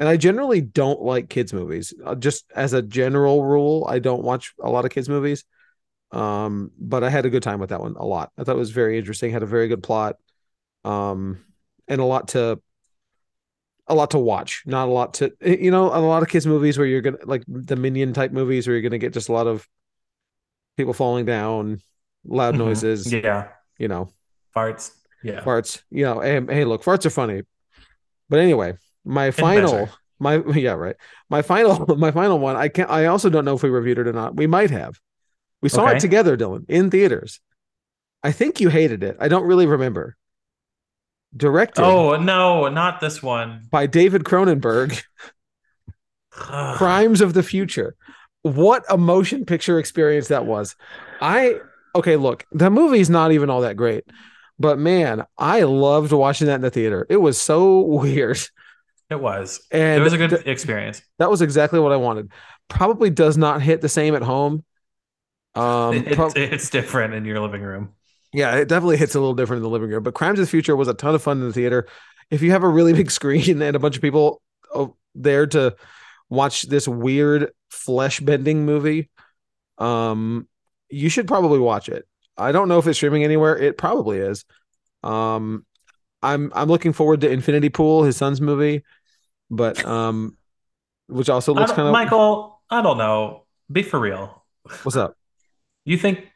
Speaker 1: and I generally don't like kids movies. Uh, just as a general rule, I don't watch a lot of kids movies. Um, but I had a good time with that one a lot. I thought it was very interesting. Had a very good plot. Um, and a lot to a lot to watch, not a lot to you know, a lot of kids movies where you're gonna like the minion type movies where you're gonna get just a lot of people falling down, loud
Speaker 2: Mhm.
Speaker 1: noises,
Speaker 2: Yeah.
Speaker 1: you know,
Speaker 2: Farts. Yeah.
Speaker 1: farts. You know, hey, hey, look, farts are funny. But anyway, my final, my yeah, right. My final, my final one. I can't. I also don't know if we reviewed it or not. We might have. We saw
Speaker 2: Okay.
Speaker 1: it together, Dylan, in theaters. I think you hated it. I don't really remember. Directed
Speaker 2: Oh no, not this one.
Speaker 1: by David Cronenberg. Crimes of the Future. What a motion picture experience that was. I okay, look, the movie's not even all that great, But man, I loved watching that in the theater. It was so weird.
Speaker 2: It was.
Speaker 1: And
Speaker 2: It was a good
Speaker 1: th-
Speaker 2: experience.
Speaker 1: that was exactly what I wanted. Probably does not hit the same at home. Um,
Speaker 2: It-
Speaker 1: prob-
Speaker 2: it's different in your living room.
Speaker 1: Yeah, it definitely hits a little different in the living room. But Crimes of the Future was a ton of fun in the theater. If you have a really big screen and a bunch of people oh, there to watch this weird flesh bending movie, um, you should probably watch it. I don't know if it's streaming anywhere. It probably is. Um, I'm I'm looking forward to Infinity Pool, his son's movie, but um, which also looks kind of
Speaker 2: Michael, I don't know. Be for real.
Speaker 1: what's up.
Speaker 2: You think?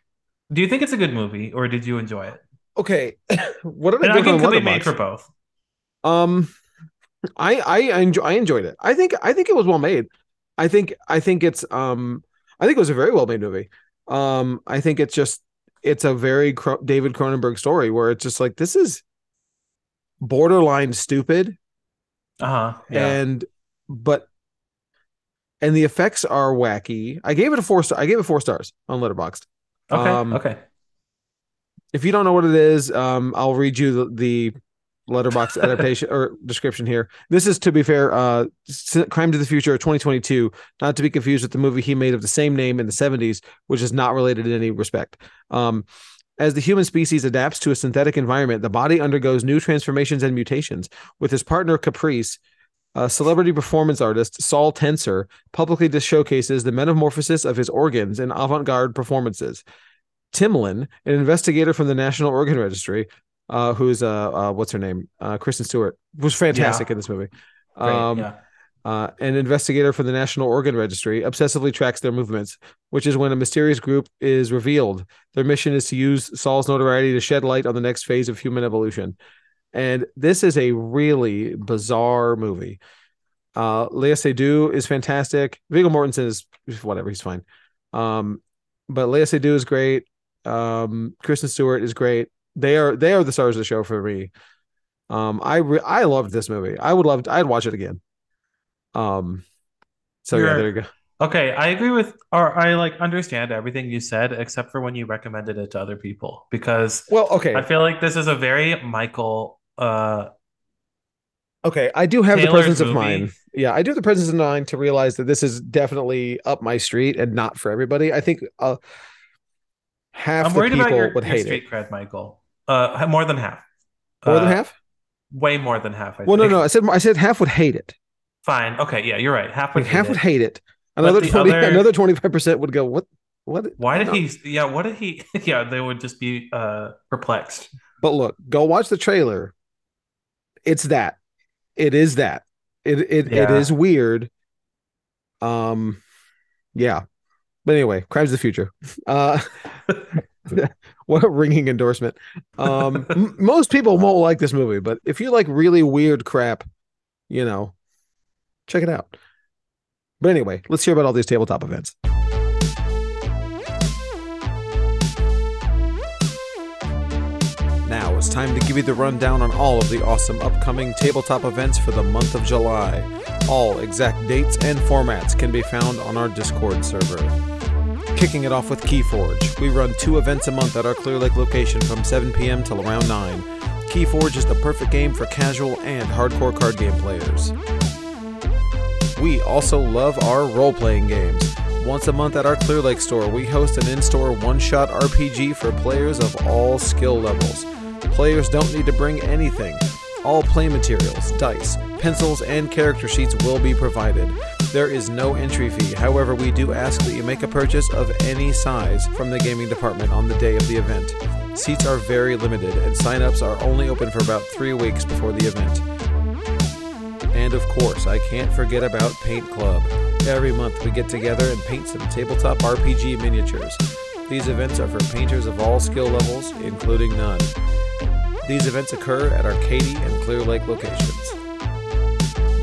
Speaker 2: Do you think it's a good movie, or did you enjoy it?
Speaker 1: Okay, what did I
Speaker 2: And
Speaker 1: on
Speaker 2: could be made for both.
Speaker 1: Um, I I I, enjoy, I enjoyed it. I think I think it was well made. I think I think it's um I think it was a very well made movie. Um, I think it's just it's a very Cro- David Cronenberg story where it's just like this is borderline stupid
Speaker 2: Uh huh. Yeah.
Speaker 1: and but and the effects are wacky. I gave it a four star. I gave it four stars on Letterboxd.
Speaker 2: Okay.
Speaker 1: um,
Speaker 2: okay.
Speaker 1: if you don't know what it is, um, I'll read you the, the Letterboxd adaptation or description here. This is, to be fair, uh, Crime to the Future 2022, not to be confused with the movie he made of the same name in the 70s, which is not related in any respect. Um, as the human species adapts to a synthetic environment, the body undergoes new transformations and mutations. With his partner Caprice, a celebrity performance artist, Saul Tenser, publicly dis- showcases the metamorphosis of his organs in avant garde performances. Timlin, an investigator from the National Organ Registry, uh, who's uh, uh, what's her name, uh, Kristen Stewart, was fantastic
Speaker 2: Yeah.
Speaker 1: in this movie.
Speaker 2: Great.
Speaker 1: Um,
Speaker 2: yeah.
Speaker 1: uh, an investigator from the National Organ Registry obsessively tracks their movements, which is when a mysterious group is revealed. Their mission is to use Saul's notoriety to shed light on the next phase of human evolution. And this is a really bizarre movie. Uh, Lea Seydoux is fantastic. Viggo Mortensen is whatever, he's fine. Um, but Lea Seydoux is great. Um, Kristen Stewart is great. They are they are the stars of the show for me. Um, I re- I loved this movie. I would love. To, I'd watch it again. Um, so yeah,
Speaker 2: You're-
Speaker 1: there you go.
Speaker 2: Okay, I agree with, or I like understand everything you said, except for when you recommended it to other people, because
Speaker 1: Well, okay,
Speaker 2: I feel like this is a very Michael. Uh,
Speaker 1: okay. I do have the
Speaker 2: Taylor's
Speaker 1: presence of mind. Yeah, I do have the presence of mind to realize that this is definitely up my street and not for everybody. I think uh, half
Speaker 2: I'm
Speaker 1: the
Speaker 2: worried
Speaker 1: people
Speaker 2: about your,
Speaker 1: would
Speaker 2: your
Speaker 1: hate
Speaker 2: street
Speaker 1: it.
Speaker 2: cred, Michael. Uh, more than half.
Speaker 1: More than
Speaker 2: Uh,
Speaker 1: half?
Speaker 2: Way more than half. I
Speaker 1: Well, no,
Speaker 2: think.
Speaker 1: no. I said I said half would hate it.
Speaker 2: Fine. Okay. Yeah, you're right. Half would
Speaker 1: half
Speaker 2: hate
Speaker 1: would
Speaker 2: it.
Speaker 1: hate it. Another 20,
Speaker 2: other-
Speaker 1: another twenty five percent would go. What? What?
Speaker 2: Why did
Speaker 1: no.
Speaker 2: he? Yeah. What did he? Yeah. They would just be uh perplexed.
Speaker 1: But look, go watch the trailer. It's that. It is that. It it, it
Speaker 2: Yeah.
Speaker 1: is weird. Um yeah. But anyway, Crimes of the Future. Uh what a ringing endorsement. Um m- most people won't like this movie, but if you like really weird crap, you know, check it out. But anyway, let's hear about all these tabletop events. It's time to give you the rundown on all of the awesome upcoming tabletop events for the month of July. All exact dates and formats can be found on our Discord server. Kicking it off with Keyforge, we run two events a month at our Clear Lake location from 7 p.m. till around 9. Keyforge is the perfect game for casual and hardcore card game players. We also love our role playing games. Once a month at our Clear Lake store, we host an in store one shot RPG for players of all skill levels. Players don't need to bring anything. All play materials, dice, pencils, and character sheets will be provided. There is no entry fee, however, we do ask that you make a purchase of any size from the gaming department on the day of the event. Seats are very limited, and sign-ups are only open for about three weeks before the event. And of course, I can't forget about Paint Club. Every month we get together and paint some tabletop RPG miniatures. These events are for painters of all skill levels, including none. These events occur at our Katy and Clear Lake locations.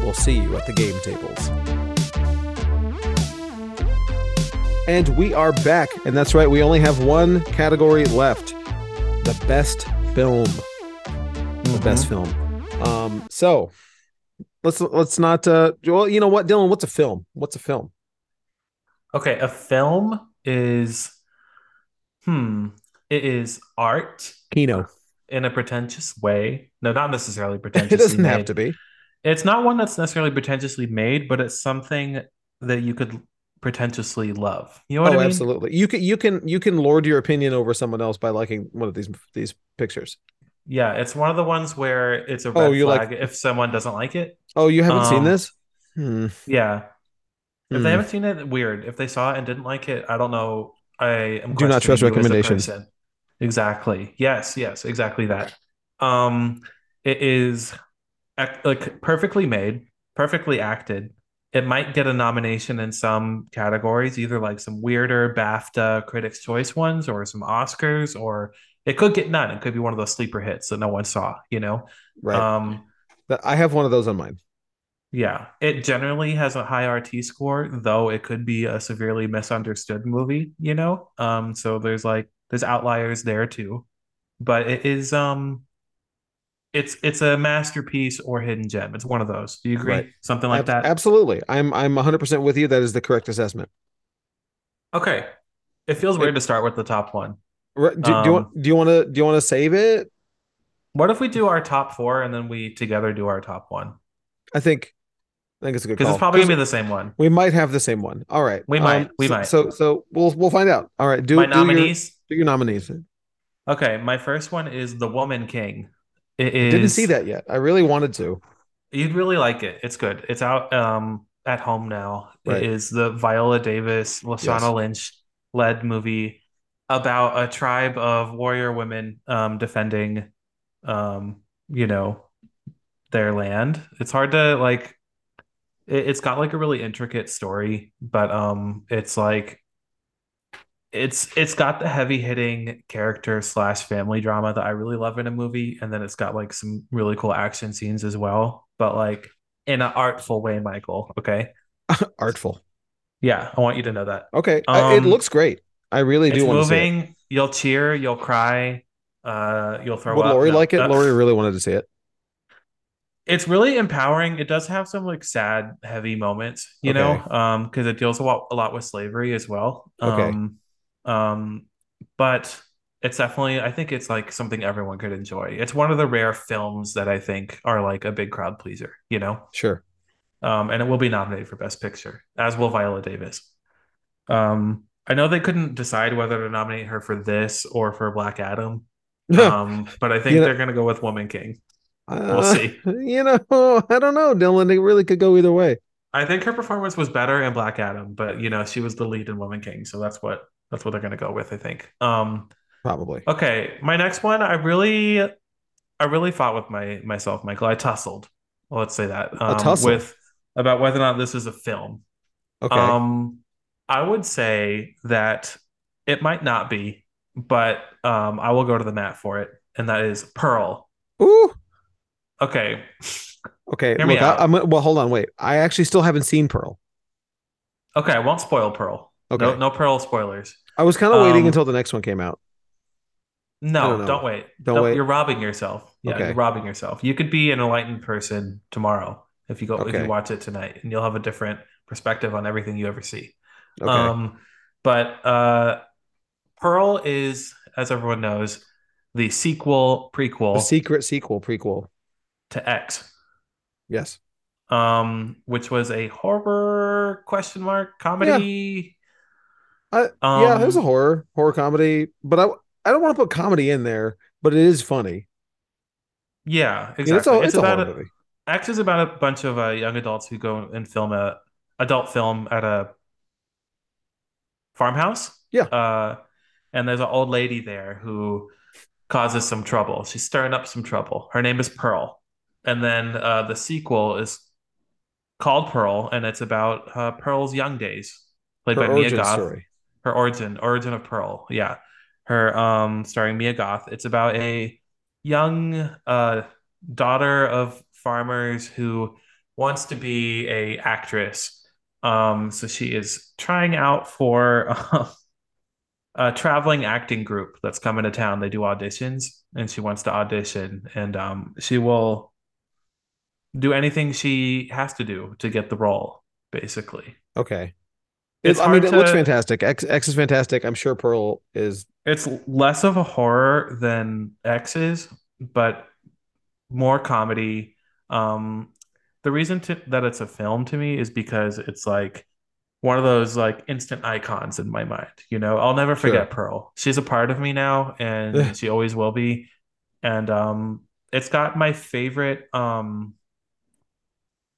Speaker 1: We'll see you at the game tables. And we are back, and that's right, we only have one category left the best film. The best film. Um, so let's let's not uh well, you know what, Dylan, what's a film? What's a film?
Speaker 2: Okay, a film is, hmm, it is art.
Speaker 1: Kino.
Speaker 2: In a pretentious way. No, not necessarily
Speaker 1: pretentious.
Speaker 2: It
Speaker 1: doesn't have to be.
Speaker 2: It's not one that's necessarily pretentiously made, but it's something that you could pretentiously love. You know what
Speaker 1: Oh,
Speaker 2: I mean?
Speaker 1: absolutely. You can you can you can lord your opinion over someone else by liking one of these these pictures.
Speaker 2: Yeah, it's one of the ones where it's a
Speaker 1: Oh,
Speaker 2: red
Speaker 1: like
Speaker 2: flag if someone doesn't like it.
Speaker 1: Oh, you haven't seen
Speaker 2: Um,
Speaker 1: this? Hmm.
Speaker 2: yeah. If they
Speaker 1: Hmm.
Speaker 2: haven't seen it, weird. If they saw it and didn't like it, I don't know. I am
Speaker 1: Do not trust
Speaker 2: questioning you as a
Speaker 1: recommendations.
Speaker 2: Exactly. Yes, yes, exactly that. Um, it is ac- like perfectly made, perfectly acted. It might get a nomination in some categories, either like some weirder BAFTA Critics' Choice ones or some Oscars, or it could get none. It could be one of those sleeper hits that no one saw, you know?
Speaker 1: Right.
Speaker 2: Um,
Speaker 1: I have one of those on mine.
Speaker 2: yeah, it generally has a high RT score, though it could be a severely misunderstood movie, you know? Um, so there's like there's outliers there too. But it is um it's it's a masterpiece or hidden gem. It's one of those. Do you agree?
Speaker 1: Right.
Speaker 2: Something like
Speaker 1: Ab-
Speaker 2: that?
Speaker 1: Absolutely. I'm I'm 100% with you. That is the correct assessment.
Speaker 2: Okay. It feels
Speaker 1: It-
Speaker 2: weird to start with the top one.
Speaker 1: Right, Do, do you
Speaker 2: Um,
Speaker 1: want do you want to do you want to save it?
Speaker 2: What if we do our top four and then we together do our top one?
Speaker 1: I think I think it's a good
Speaker 2: Because it's probably gonna be the same one.
Speaker 1: we might have the same one. All right.
Speaker 2: We might, we
Speaker 1: so,
Speaker 2: might.
Speaker 1: So so we'll we'll find out. All right. Do
Speaker 2: My
Speaker 1: do your
Speaker 2: nominees.
Speaker 1: Do your nominees.
Speaker 2: Okay, my first one is The Woman King. It
Speaker 1: Didn't see that yet. I really wanted to.
Speaker 2: You'd really like it. It's good. It's out um at home now.
Speaker 1: Right.
Speaker 2: It is the Viola Davis, Lashana
Speaker 1: Yes.
Speaker 2: Lynch led movie about a tribe of warrior women um defending um you know their land. It's hard to like it, it's got like a really intricate story, but um it's like it's it's got the heavy hitting character slash family drama that I really love in a movie, and then it's got like some really cool action scenes as well, but like in an artful way, Michael. Okay,
Speaker 1: Artful.
Speaker 2: yeah, I want you to know that.
Speaker 1: Okay. I- it
Speaker 2: Um,
Speaker 1: looks great. I really do want to see it.
Speaker 2: moving. You'll cheer. You'll cry. Uh, you'll throw
Speaker 1: Would
Speaker 2: up.
Speaker 1: Lori
Speaker 2: No.
Speaker 1: like it?
Speaker 2: Uh,
Speaker 1: Lori really wanted to see it.
Speaker 2: it's really empowering. It does have some like sad, heavy moments, you
Speaker 1: Okay.
Speaker 2: know, um, because it deals a lot, a lot with slavery as well.
Speaker 1: Okay.
Speaker 2: Um, um, but it's definitely, I think it's like something everyone could enjoy. It's one of the rare films that I think are like a big crowd pleaser, you know,
Speaker 1: Sure.
Speaker 2: um, and it will be nominated for Best Picture, as will Viola Davis. Um, I know they couldn't decide whether to nominate her for this or for Black Adam, um, but I think
Speaker 1: You know-
Speaker 2: they're gonna go with Woman King. We'll
Speaker 1: Uh,
Speaker 2: see.
Speaker 1: You know, I don't know, Dylan. It really could go either way.
Speaker 2: I think her performance was better in Black Adam, but you know, she was the lead in Woman King, so that's what that's what they're gonna go with, I think. Um,
Speaker 1: Probably.
Speaker 2: okay, my next one, I really I really fought with my myself, Michael. I tussled. Let's say that. Um,
Speaker 1: tussle?
Speaker 2: with about whether or not this is a film.
Speaker 1: Okay.
Speaker 2: Um, I would say that it might not be, but um, I will go to the mat for it, and that is Pearl.
Speaker 1: Ooh.
Speaker 2: Okay,
Speaker 1: Okay.
Speaker 2: Hear me
Speaker 1: Look, I. I'm well. Hold on. Wait. I actually still haven't seen Pearl.
Speaker 2: okay, I won't spoil Pearl.
Speaker 1: Okay.
Speaker 2: No, no Pearl spoilers.
Speaker 1: I was kind of waiting
Speaker 2: Um,
Speaker 1: until the next one came out.
Speaker 2: No,
Speaker 1: don't
Speaker 2: don't wait.
Speaker 1: Don't
Speaker 2: Don't-
Speaker 1: wait.
Speaker 2: You're robbing yourself. Yeah,
Speaker 1: Okay.
Speaker 2: you're robbing yourself. You could be an enlightened person tomorrow if you go if you watch it tonight, and you'll have a different perspective on everything you ever see.
Speaker 1: Okay.
Speaker 2: Um, but uh, Pearl is, as everyone knows, the sequel
Speaker 1: the
Speaker 2: prequel
Speaker 1: secret sequel prequel.
Speaker 2: to X,
Speaker 1: Yes.
Speaker 2: um, which was a horror question mark comedy.
Speaker 1: I, yeah,
Speaker 2: Um,
Speaker 1: there's a horror horror comedy, but I I don't want to put comedy in there, but it is funny.
Speaker 2: Yeah,
Speaker 1: I mean, it's
Speaker 2: exactly.
Speaker 1: a, it's a
Speaker 2: about
Speaker 1: horror
Speaker 2: a,
Speaker 1: movie.
Speaker 2: X is about a bunch of uh, young adults who go and film a adult film at a farmhouse.
Speaker 1: Yeah.
Speaker 2: Uh, and there's an old lady there who causes some trouble. She's stirring up some trouble. Her name is Pearl. And then uh, the sequel is called Pearl, and it's about uh, Pearl's young days, played
Speaker 1: Her
Speaker 2: by Mia Goth.
Speaker 1: story.
Speaker 2: Her origin, origin of Pearl. Yeah. Her um starring Mia Goth. It's about a young uh daughter of farmers who wants to be a actress. Um so she is trying out for a traveling acting group that's coming to town. They do auditions and she wants to audition and um she will do anything she has to do to get the role basically.
Speaker 1: Okay. It,
Speaker 2: it's
Speaker 1: I mean,
Speaker 2: hard
Speaker 1: it looks fantastic. X X is fantastic. I'm sure Pearl is.
Speaker 2: it's less of a horror than X is, but more comedy. Um, the reason to, that it's a film to me is because it's like one of those like instant icons in my mind. You know, I'll never
Speaker 1: Sure.
Speaker 2: forget Pearl. She's a part of me now, and she always will be. And um, it's got my favorite um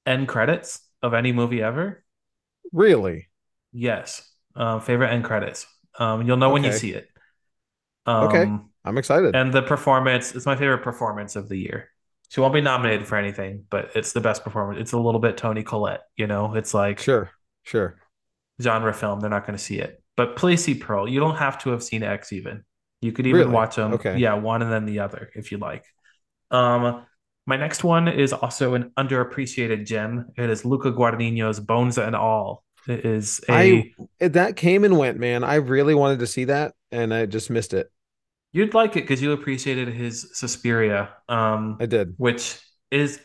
Speaker 2: end credits of any movie ever.
Speaker 1: really?
Speaker 2: Yes, um, favorite end credits. Um, you'll know when you see it.
Speaker 1: Okay.
Speaker 2: Um,
Speaker 1: I'm excited.
Speaker 2: and the performance it's my favorite performance of the year. She won't be nominated for anything, but it's the best performance. It's a little bit Toni Collette, you know. It's like
Speaker 1: Sure. Sure.
Speaker 2: genre film. They're not going to see it, but please see Pearl. You don't have to have seen X even. You could even
Speaker 1: Really?
Speaker 2: watch them,
Speaker 1: Okay.
Speaker 2: yeah, one and then the other if you like. Um, my next one is also an underappreciated gem. It is Luca Guadagnino's Bones and All. It is
Speaker 1: I
Speaker 2: a
Speaker 1: it- that came and went, man. I really wanted to see that, and I just missed it.
Speaker 2: you'd like it because you appreciated his Suspiria, um,
Speaker 1: I did.
Speaker 2: which is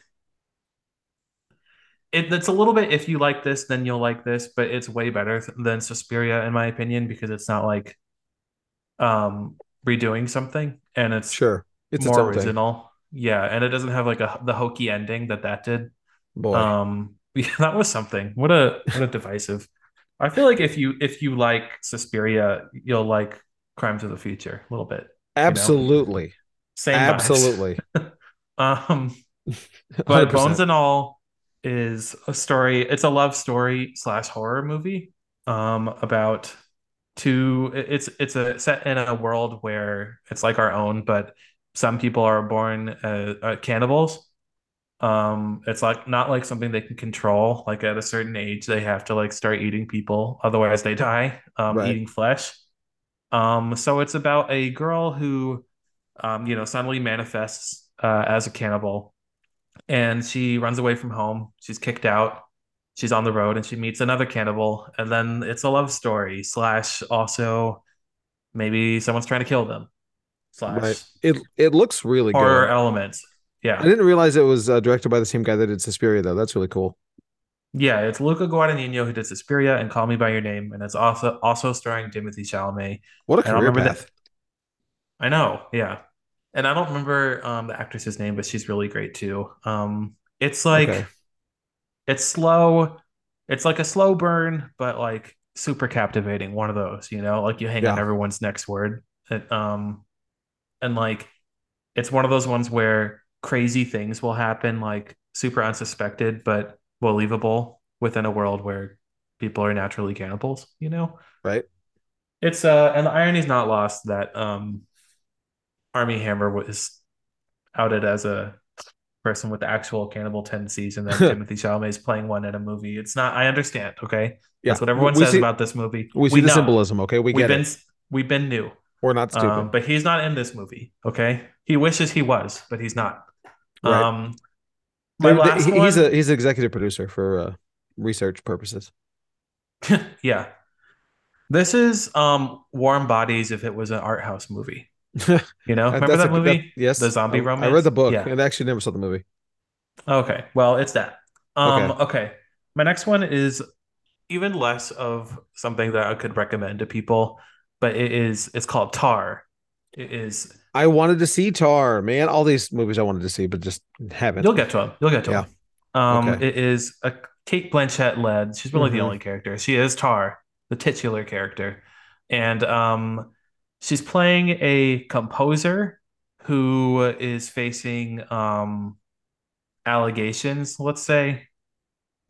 Speaker 2: it, it's a little bit if you like this, then you'll like this, but it's way better th- than Suspiria in my opinion because it's not like um redoing something and it's
Speaker 1: Sure. It's its
Speaker 2: more
Speaker 1: thing.
Speaker 2: original. Yeah, and it doesn't have like a the hokey ending that that did.
Speaker 1: Boy.
Speaker 2: Um, yeah, that was something. What a what a divisive. I feel like if you if you like Suspiria, you'll like Crimes of the Future a little bit.
Speaker 1: Absolutely.
Speaker 2: Same.
Speaker 1: Absolutely.
Speaker 2: Um, but
Speaker 1: 100%.
Speaker 2: Bones and All is a story. It's a love story slash horror movie. Um, about two. It's it's a set in a world where it's like our own, but some people are born uh, uh, cannibals. Um, it's like not like something they can control. Like at a certain age, they have to like start eating people, otherwise they die. Um,
Speaker 1: Right.
Speaker 2: eating flesh. Um, so it's about a girl who, um, you know, suddenly manifests uh, as a cannibal, and she runs away from home. She's kicked out. She's on the road, and she meets another cannibal, and then it's a love story slash also maybe someone's trying to kill them slash
Speaker 1: Right. It it looks really
Speaker 2: horror
Speaker 1: good.
Speaker 2: elements. Yeah,
Speaker 1: I didn't realize it was uh, directed by the same guy that did Suspiria, though. That's really cool.
Speaker 2: Yeah, it's Luca Guadagnino who did Suspiria and Call Me by Your Name, and it's also also starring Timothée Chalamet.
Speaker 1: What a career
Speaker 2: remember
Speaker 1: path.
Speaker 2: that. I know, yeah, and I don't remember um, the actress's name, but she's really great too. Um, it's like
Speaker 1: Okay.
Speaker 2: it's slow. It's like a slow burn, but like super captivating. One of those, you know, like you hang on everyone's next word. It, um, and like it's one of those ones where crazy things will happen, like super unsuspected but believable within a world where people are naturally cannibals. You know,
Speaker 1: Right.
Speaker 2: it's uh, and the irony's not lost that um, Armie Hammer was outed as a person with actual cannibal tendencies, and then Timothée Chalamet is playing one in a movie. It's not. I understand. Okay,
Speaker 1: Yeah.
Speaker 2: that's what everyone
Speaker 1: we
Speaker 2: says
Speaker 1: see,
Speaker 2: about this movie.
Speaker 1: We see the symbolism. Okay. We
Speaker 2: We've
Speaker 1: get
Speaker 2: been
Speaker 1: it.
Speaker 2: we've been new.
Speaker 1: We're not stupid.
Speaker 2: Um, but he's not in this movie. Okay, he wishes he was, but he's not.
Speaker 1: Right.
Speaker 2: Um, my last
Speaker 1: he-
Speaker 2: one,
Speaker 1: he's a he's an executive producer for uh, research purposes.
Speaker 2: yeah. This is um Warm Bodies if it was an art house movie. You know, remember that
Speaker 1: a-
Speaker 2: movie?
Speaker 1: yes.
Speaker 2: The zombie
Speaker 1: I, I read the book
Speaker 2: Yeah.
Speaker 1: and actually never saw the movie.
Speaker 2: Okay, well, it's that. Um,
Speaker 1: Okay.
Speaker 2: okay. My next one is even less of something that I could recommend to people, but it is it's called Tar. It is
Speaker 1: I wanted to see Tar, man. All these movies I wanted to see, but just haven't.
Speaker 2: you'll get to him. You'll get to
Speaker 1: Yeah.
Speaker 2: him. Um,
Speaker 1: Okay.
Speaker 2: it is a Cate Blanchett led. She's really the
Speaker 1: Mhm.
Speaker 2: only character. She is Tar, the titular character, and um, she's playing a composer who is facing um allegations. Let's say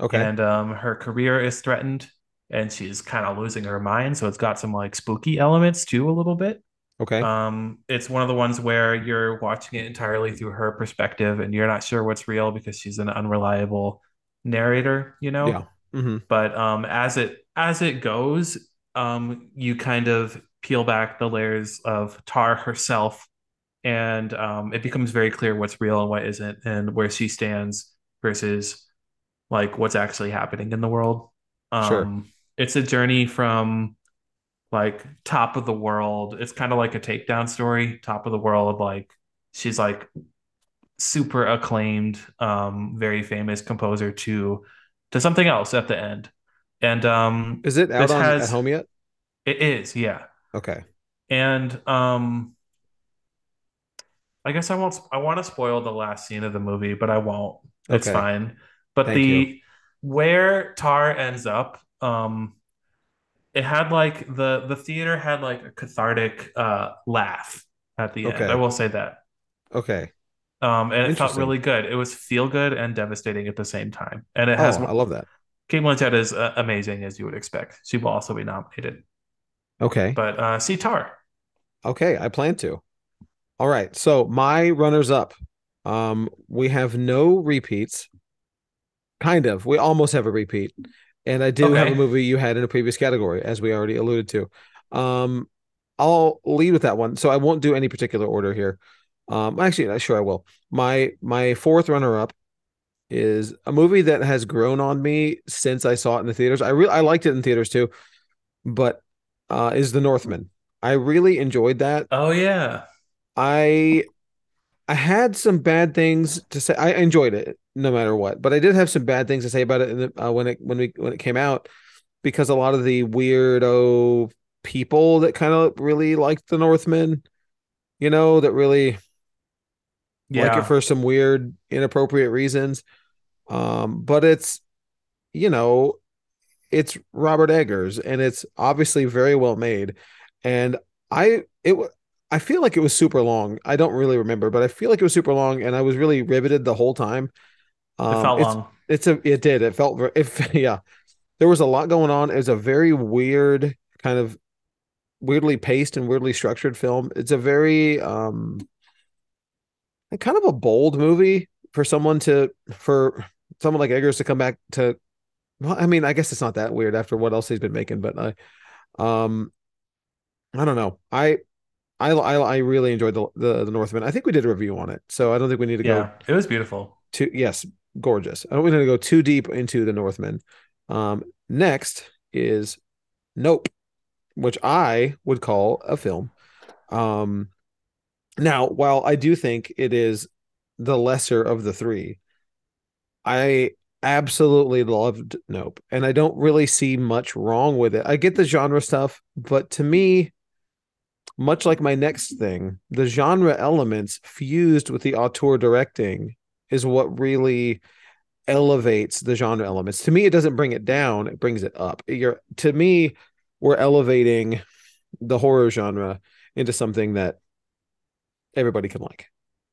Speaker 1: okay.
Speaker 2: and um, her career is threatened and she's kind of losing her mind so it's got some like spooky elements too a little bit
Speaker 1: okay.
Speaker 2: um, it's one of the ones where you're watching it entirely through her perspective and you're not sure what's real because she's an unreliable narrator you know
Speaker 1: yeah. hmm
Speaker 2: but um, as it as it goes um, you kind of peel back the layers of tar herself and um, it becomes very clear what's real and what isn't and where she stands versus like what's actually happening in the world um,
Speaker 1: Sure.
Speaker 2: it's a journey from like top of the world it's kind of like a takedown story top of the world like she's like super acclaimed um very famous composer to to something else at the end And um,
Speaker 1: Is it out on at home yet?
Speaker 2: it is, yeah.
Speaker 1: Okay.
Speaker 2: And um, I guess I won't. I want to spoil the last scene of the movie, but I won't. It's
Speaker 1: Okay.
Speaker 2: fine. But
Speaker 1: Thank you.
Speaker 2: the where Tar ends up, um, it had like the the theater had like a cathartic uh laugh at the end. I will say that.
Speaker 1: Okay.
Speaker 2: Um, and it felt really good. It was feel good and devastating at the same time. And it has
Speaker 1: Oh, I love that.
Speaker 2: Cate Blanchett is uh, amazing as you would expect. She will also be nominated.
Speaker 1: Okay.
Speaker 2: But uh, see Tar.
Speaker 1: Okay, I plan to. All right. So my runners up. Um, we have no repeats. Kind of. We almost have a repeat. And I do have a movie you had in a previous category, as we already alluded to. Um, I'll lead with that one. So I won't do any particular order here. Um, actually, uh, sure I will. My my fourth runner up is a movie that has grown on me since I saw it in the theaters. I really I liked it in theaters too, but uh, is The Northman. I really enjoyed that.
Speaker 2: Oh yeah.
Speaker 1: I I had some bad things to say. I enjoyed it no matter what, but I did have some bad things to say about it in the, uh, when it when we when it came out because a lot of the weirdo people that kind of really liked the Northman, you know, that really like it
Speaker 2: Yeah.
Speaker 1: for some weird inappropriate reasons. Um, but it's you know, it's Robert Eggers and it's obviously very well made. And I it I feel like it was super long. I don't really remember, but I feel like it was super long and I was really riveted the whole time.
Speaker 2: It
Speaker 1: Um
Speaker 2: felt
Speaker 1: it's
Speaker 2: long.
Speaker 1: it's a it did. It felt if yeah. There was a lot going on. It was a very weird kind of weirdly paced and weirdly structured film. It's a very um kind of a bold movie for someone to for someone like Eggers to come back to well, I mean, I guess it's not that weird after what else he's been making, but I um I don't know. I I I, I really enjoyed the, the the Northman. I think we did a review on it, so I don't think we need to go
Speaker 2: Yeah. It was beautiful.
Speaker 1: too. Yes, gorgeous. I don't need to go too deep into the Northman. Um, next is Nope, which I would call a film. Um, now, while I do think it is the lesser of the three, I absolutely loved Nope, and I don't really see much wrong with it. I get the genre stuff, but to me, much like my next thing, the genre elements fused with the auteur directing is what really elevates the genre elements. To me, it doesn't bring it down, it brings it up. You're to me, we're elevating the horror genre into something that everybody can like.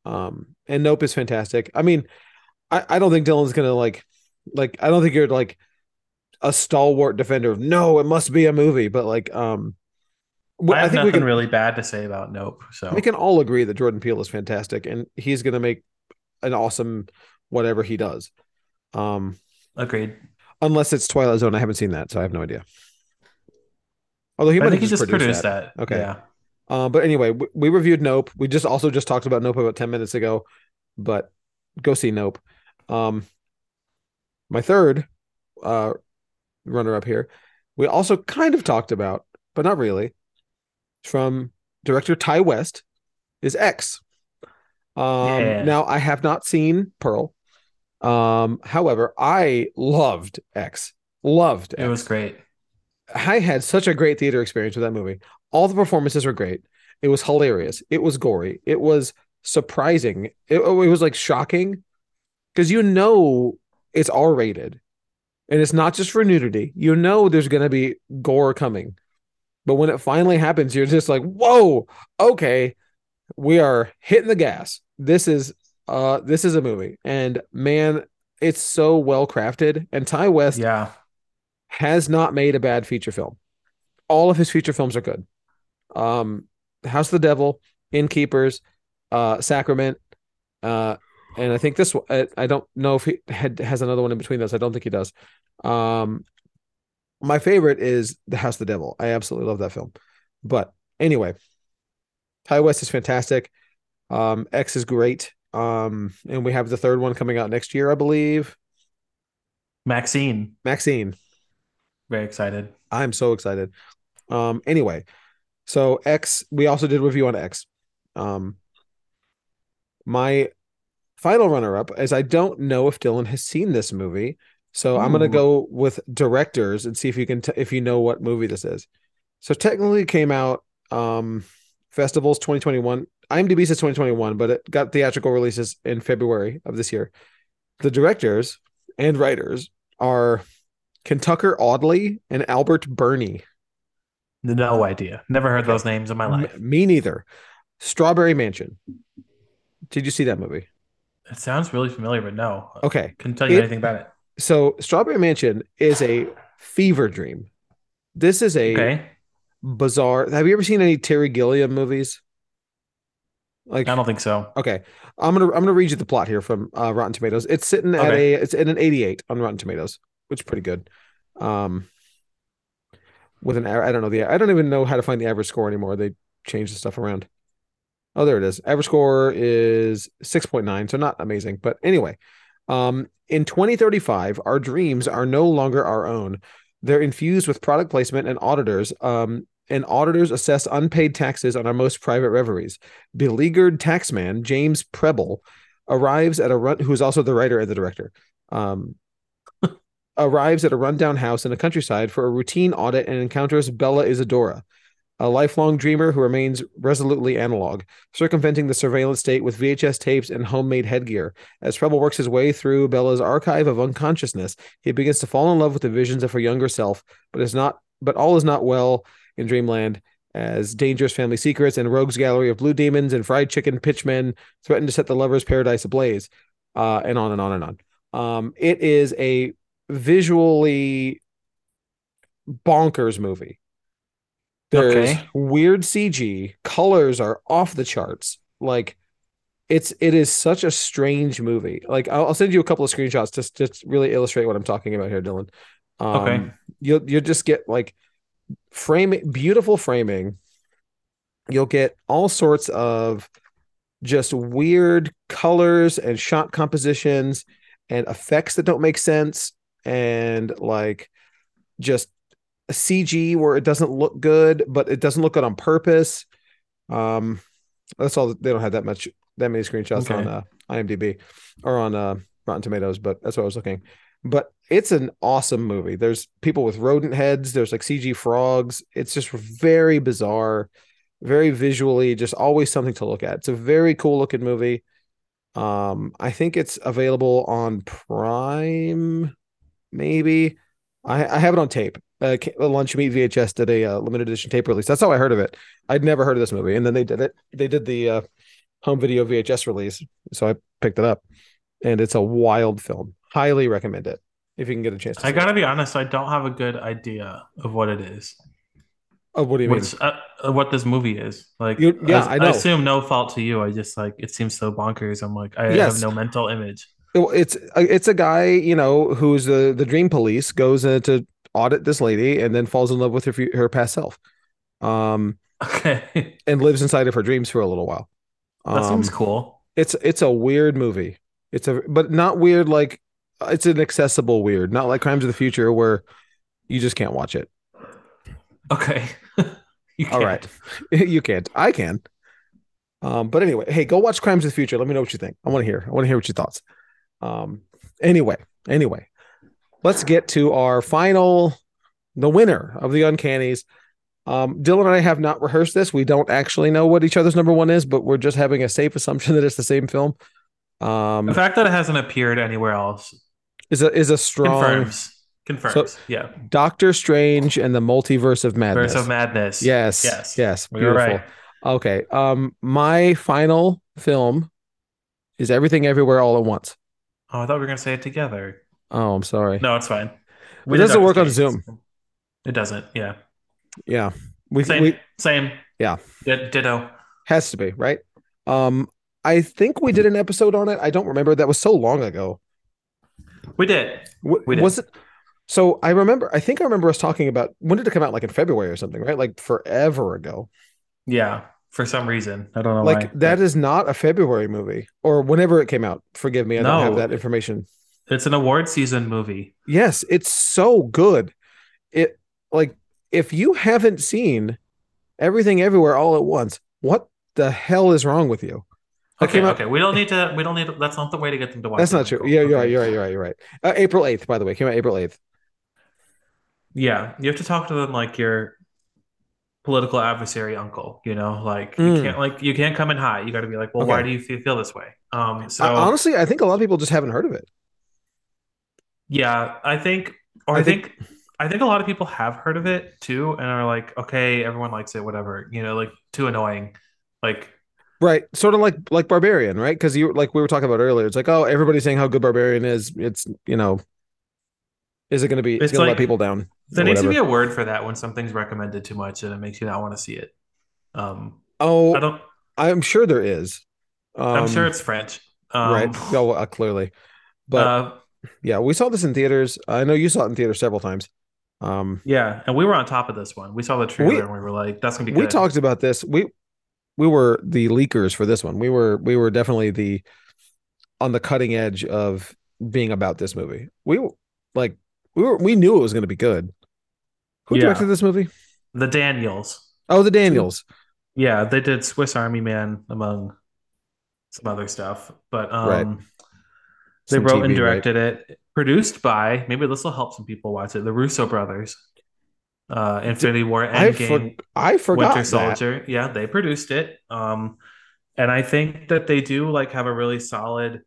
Speaker 1: Um, and Nope is fantastic. I mean, I, I don't think Dylan's gonna like like I don't think you're like a stalwart defender of no, it must be a movie, but like um
Speaker 2: I
Speaker 1: I think we can
Speaker 2: really bad to say about Nope. So
Speaker 1: we can all agree that Jordan Peele is fantastic and he's gonna make an awesome whatever he does. Um
Speaker 2: agreed.
Speaker 1: unless it's Twilight Zone. I haven't seen that, so I have no idea. Although he
Speaker 2: I
Speaker 1: might
Speaker 2: think
Speaker 1: have
Speaker 2: he
Speaker 1: just
Speaker 2: just
Speaker 1: produced,
Speaker 2: produced
Speaker 1: that.
Speaker 2: that.
Speaker 1: Okay.
Speaker 2: Yeah.
Speaker 1: Uh, but anyway, we, we reviewed Nope. We just also just talked about Nope about 10 minutes ago, but go see Nope. Um, my third uh, runner up here, we also kind of talked about, but not really, from director Ti West is X. Um,
Speaker 2: Yeah.
Speaker 1: now I have not seen Pearl. Um, however, I loved X. Loved
Speaker 2: It
Speaker 1: X.
Speaker 2: was great.
Speaker 1: I had such a great theater experience with that movie. All the performances were great. It was hilarious. It was gory. It was surprising. It, it was like shocking because you know it's R rated and it's not just for nudity. You know there's going to be gore coming. But when it finally happens, you're just like, whoa, okay, we are hitting the gas. This is uh this is a movie. And man, it's so well crafted. And Ti West
Speaker 2: Yeah.
Speaker 1: has not made a bad feature film. All of his feature films are good. Um, House of the Devil, Innkeepers, uh, Sacrament, uh, and I think this. one- I, I don't know if he had has another one in between those. I don't think he does. Um, my favorite is The House of the Devil. I absolutely love that film. But anyway, Ti West is fantastic. Um, X is great. Um, and we have the third one coming out next year, I believe.
Speaker 2: Maxine.
Speaker 1: Maxine.
Speaker 2: Very excited.
Speaker 1: I'm so excited. Um, anyway, so X, we also did a review on X. Um, my final runner up is I don't know if Dylan has seen this movie. So I'm gonna go with directors and see if you can t- if you know what movie this is. So technically, it came out um, festivals 2021. IMDb says 2021, but it got theatrical releases in February of this year. The directors and writers are Kentucker Audley and Albert Birney.
Speaker 2: No idea. Never heard those names in my
Speaker 1: M-
Speaker 2: life.
Speaker 1: me neither. Strawberry Mansion. Did you see that movie?
Speaker 2: It sounds really familiar, but no.
Speaker 1: Okay.
Speaker 2: Couldn't tell you
Speaker 1: It-
Speaker 2: anything about it.
Speaker 1: So Strawberry Mansion is a fever dream. This is a
Speaker 2: Okay.
Speaker 1: bizarre. Have you ever seen any Terry Gilliam movies? Like
Speaker 2: I don't think so.
Speaker 1: okay, I'm gonna I'm gonna read you the plot here from uh, Rotten Tomatoes. It's sitting at
Speaker 2: Okay.
Speaker 1: a it's in an 88 on Rotten Tomatoes, which is pretty good. Um, with an I don't know the I don't even know how to find the average score anymore. They changed the stuff around. Oh, there it is. Average score is 6.9, so not amazing, but anyway. Um, in 2035, our dreams are no longer our own. They're infused with product placement and auditors. Um, and auditors assess unpaid taxes on our most private reveries. Beleaguered taxman James Preble arrives at a run, who is also the writer and the director. Um, arrives at a rundown house in the countryside for a routine audit and encounters Bella Isadora, a lifelong dreamer who remains resolutely analog, circumventing the surveillance state with VHS tapes and homemade headgear. As Preble works his way through Bella's archive of unconsciousness, he begins to fall in love with the visions of her younger self, but is not but all is not well in Dreamland as dangerous family secrets and rogues gallery of blue demons and fried chicken pitchmen threaten to set the lover's paradise ablaze. Uh, and on and on and on. Um, it is a visually bonkers movie. There's
Speaker 2: Okay.
Speaker 1: weird CG, colors are off the charts. Like it's it is such a strange movie. Like I'll, I'll send you a couple of screenshots just just really illustrate what I'm talking about here, Dylan. Um,
Speaker 2: Okay.
Speaker 1: You'll you'll just get like framing, beautiful framing. You'll get all sorts of just weird colors and shot compositions and effects that don't make sense and like just CG where it doesn't look good, but it doesn't look good on purpose. Um, that's all. They don't have that much, that many screenshots
Speaker 2: Okay.
Speaker 1: on uh, IMDb or on uh, Rotten Tomatoes, but that's what I was looking. But it's an awesome movie. There's people with rodent heads. There's like CG frogs. It's just very bizarre, very visually, just always something to look at. It's a very cool looking movie. Um, I think it's available on Prime, maybe. I, I have it on tape. Uh, Lunchmeat VHS did a uh, limited edition tape release. That's how I heard of it. I'd never heard of this movie, and then they did it. They did the uh, home video VHS release, so I picked it up, and it's a wild film. Highly recommend it if you can get a chance. To
Speaker 2: I gotta be honest, I don't have a good idea of what it is.
Speaker 1: it. Oh, what do you mean?
Speaker 2: Uh, uh, what this movie is like?
Speaker 1: You- yeah, I know.
Speaker 2: assume no fault to you. I just like it seems so bonkers. I'm like I
Speaker 1: Yes.
Speaker 2: have no mental image.
Speaker 1: It's it's a guy you know who's the the dream police goes in to audit this lady and then falls in love with her her past self, um,
Speaker 2: Okay,
Speaker 1: and lives inside of her dreams for a little while.
Speaker 2: that seems
Speaker 1: Um,
Speaker 2: cool.
Speaker 1: It's it's a weird movie. It's a but not weird like it's an accessible weird, not like Crimes of the Future where you just can't watch it.
Speaker 2: Okay, you
Speaker 1: All right, you can't. I can. Um, but anyway, hey, go watch Crimes of the Future. Let me know what you think. I want to hear. I want to hear what your thoughts. Um, anyway, anyway, let's get to our final, the winner of the Uncannies. Um, Dylan and I have not rehearsed this. We don't actually know what each other's number one is, but we're just having a safe assumption that it's the same film. Um,
Speaker 2: The fact that it hasn't appeared anywhere else
Speaker 1: is a is a strong
Speaker 2: confirms. Confirms. yeah.
Speaker 1: Doctor Strange and the Multiverse of Madness.
Speaker 2: Verse of Madness.
Speaker 1: Yes,
Speaker 2: Yes.
Speaker 1: yes, beautiful.
Speaker 2: right.
Speaker 1: Okay. Um, my final film is Everything Everywhere All at Once.
Speaker 2: Oh, I thought we were gonna say it together.
Speaker 1: Oh, I'm sorry.
Speaker 2: No, it's fine.
Speaker 1: It doesn't work on Zoom.
Speaker 2: It doesn't. Yeah.
Speaker 1: Yeah, we,
Speaker 2: Same.
Speaker 1: we
Speaker 2: same.
Speaker 1: Yeah.
Speaker 2: Di- Ditto.
Speaker 1: has to be right. Um, I think we did an episode on it. I don't remember. That was so long ago.
Speaker 2: We did.
Speaker 1: W-
Speaker 2: We did.
Speaker 1: was it? So I remember. I think I remember us talking about when did it come out? Like in February or something, right? Like forever ago.
Speaker 2: Yeah. For some reason, I don't know
Speaker 1: like
Speaker 2: why.
Speaker 1: that is not a February movie or whenever it came out. Forgive me, I don't have that information.
Speaker 2: It's an award season movie.
Speaker 1: Yes, it's so good. It like if you haven't seen everything everywhere all at once, what the hell is wrong with you? That
Speaker 2: Okay,
Speaker 1: out-
Speaker 2: okay. We don't need to. We don't need. To, that's not the way to get them to watch.
Speaker 1: That's not true.
Speaker 2: Michael.
Speaker 1: Yeah, you're
Speaker 2: Okay.
Speaker 1: right. You're right. You're right. You're right. Uh, April 8th, by the way, came out April 8th.
Speaker 2: Yeah, you have to talk to them like your political adversary uncle. You know, like
Speaker 1: Mm.
Speaker 2: you can't like you can't come in high. You got to be like, well, why do you feel, feel this way? Um. So
Speaker 1: I- honestly, I think a lot of people just haven't heard of it.
Speaker 2: yeah, I think, or
Speaker 1: I
Speaker 2: I
Speaker 1: think-
Speaker 2: think, I think a lot of people have heard of it too, and are like, okay, everyone likes it, whatever. You know, like too annoying. Like
Speaker 1: Right. Sort of like like Barbarian, right? Because you like we were talking about earlier. It's like, oh, everybody's saying how good Barbarian is. It's you know, is it going to be? It's,
Speaker 2: It's
Speaker 1: going to let people down.
Speaker 2: there needs to be a word for that when something's recommended too much and it makes you not want to see it. Um.
Speaker 1: oh,
Speaker 2: I don't.
Speaker 1: I'm sure there is. Um,
Speaker 2: I'm sure it's French. Um,
Speaker 1: right. Oh, uh, clearly, but
Speaker 2: uh,
Speaker 1: yeah, we saw this in theaters. I know you saw it in theaters several times. Um,
Speaker 2: yeah, and we were on top of this one. We saw the trailer
Speaker 1: We-
Speaker 2: and we were like, "That's gonna be
Speaker 1: we
Speaker 2: good."
Speaker 1: talked about this. We we were the leakers for this one. We were we were definitely the on the cutting edge of being about this movie. We like we were we knew it was going to be good. Who
Speaker 2: Yeah.
Speaker 1: directed this movie?
Speaker 2: the Daniels.
Speaker 1: Oh, the Daniels.
Speaker 2: Yeah, they did Swiss Army Man among some other stuff, but um,
Speaker 1: Right.
Speaker 2: they
Speaker 1: Some
Speaker 2: wrote
Speaker 1: TV,
Speaker 2: and
Speaker 1: right?
Speaker 2: directed it. Produced by maybe this will help some people watch it. The Russo brothers. Uh, Infinity War,
Speaker 1: I for,
Speaker 2: Endgame,
Speaker 1: I forgot
Speaker 2: Winter
Speaker 1: that.
Speaker 2: Soldier. Yeah, they produced it. Um, and I think that they do like have a really solid